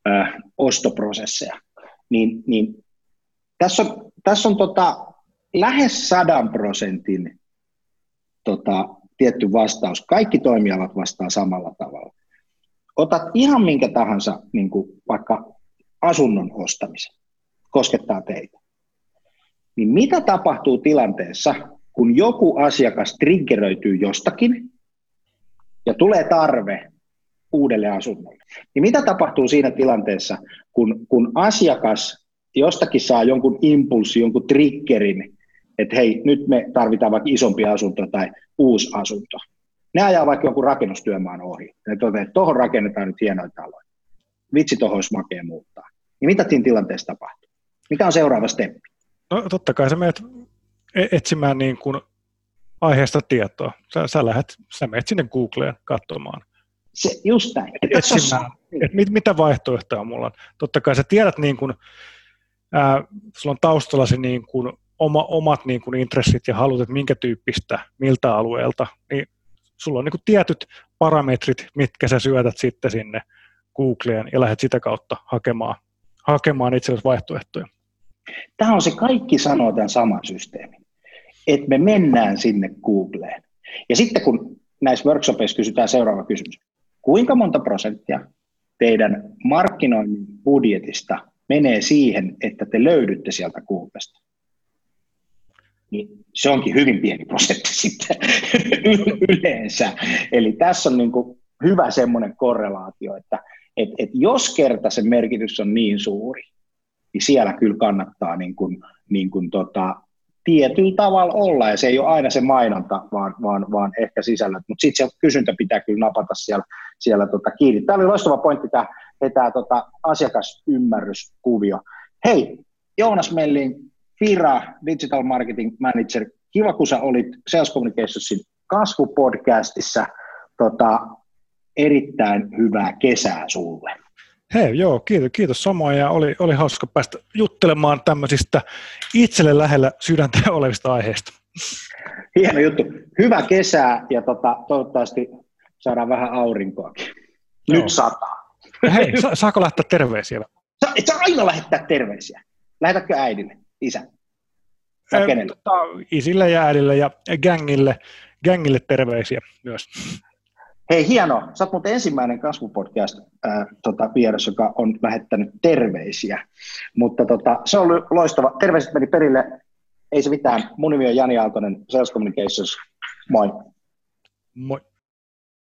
äh, ostoprosesseja, niin, niin tässä on, tässä on tota, lähes sadan prosentin tota, tietty vastaus. Kaikki toimialat vastaa samalla tavalla. Otat ihan minkä tahansa, niin kuin vaikka asunnon ostamisen, koskettaa teitä. Niin mitä tapahtuu tilanteessa, kun joku asiakas triggeröityy jostakin ja tulee tarve uudelle asunnolle, niin mitä tapahtuu siinä tilanteessa, kun, kun asiakas jostakin saa jonkun impulssi, jonkun triggerin, että hei, nyt me tarvitaan vaikka isompi asunto tai uusi asunto. Ne ajaa vaikka jonkun rakennustyömaan ohi. Ne toteaa, että tuohon rakennetaan nyt hienoja taloja. Vitsi, tuohon olisi makea muuttaa. Niin mitä siinä tilanteessa tapahtuu? Mikä on seuraava steppi? No totta kai sä menet E- etsimään niin kuin aiheesta tietoa. Sä, sä, lähdet, sä menet sinne Googleen katsomaan. Se, just näin. Etsimään, että mit, mitä vaihtoehtoja mulla on. Totta kai sä tiedät, niin kuin, ää, sulla on taustalla se niin kuin, oma, omat niin kuin intressit ja halut, että minkä tyyppistä, miltä alueelta, niin sulla on niin kuin tietyt parametrit, mitkä sä syötät sitten sinne Googleen ja lähdet sitä kautta hakemaan, hakemaan itsellesi vaihtoehtoja. Tämä on se kaikki sanoo tämän saman systeemin että me mennään sinne Googleen. Ja sitten kun näissä workshopeissa kysytään seuraava kysymys. Kuinka monta prosenttia teidän markkinoinnin budjetista menee siihen, että te löydytte sieltä kuupesta, niin se onkin hyvin pieni prosentti sitten yleensä. Eli tässä on niin kuin hyvä semmoinen korrelaatio, että et, et jos kerta se merkitys on niin suuri, niin siellä kyllä kannattaa niin kuin, niin kuin tota, tietyllä tavalla olla, ja se ei ole aina se mainonta, vaan, vaan, vaan ehkä sisällöt, mutta sitten se kysyntä pitää kyllä napata siellä, siellä tota kiinni. Tämä oli loistava pointti, tämä, tämä tota asiakasymmärryskuvio. Hei, Joonas Melling, Fira, Digital Marketing Manager, kiva kun sä olit Sales Communicationsin kasvupodcastissa, tota, erittäin hyvää kesää sulle. Hei, joo, kiitos, kiitos samoin ja oli, oli hauska päästä juttelemaan tämmöisistä itselle lähellä sydäntä olevista aiheista. Hieno juttu. Hyvä kesää ja tota, toivottavasti saadaan vähän aurinkoakin. Nyt joo. sataa. Hei, sa- saako lähteä terveisiä? Sa- et saa aina lähettää terveisiä. Lähetätkö äidille, isä? Tota, isille ja äidille ja gängille, gängille terveisiä myös. Hei, hienoa. Sä oot muuten ensimmäinen kasvupodcast ää, tota, vieras, joka on lähettänyt terveisiä. Mutta tota, se on loistava. Terveiset meni perille. Ei se mitään. Mun nimi on Jani Aaltonen, Sales Communications. Moi. Moi.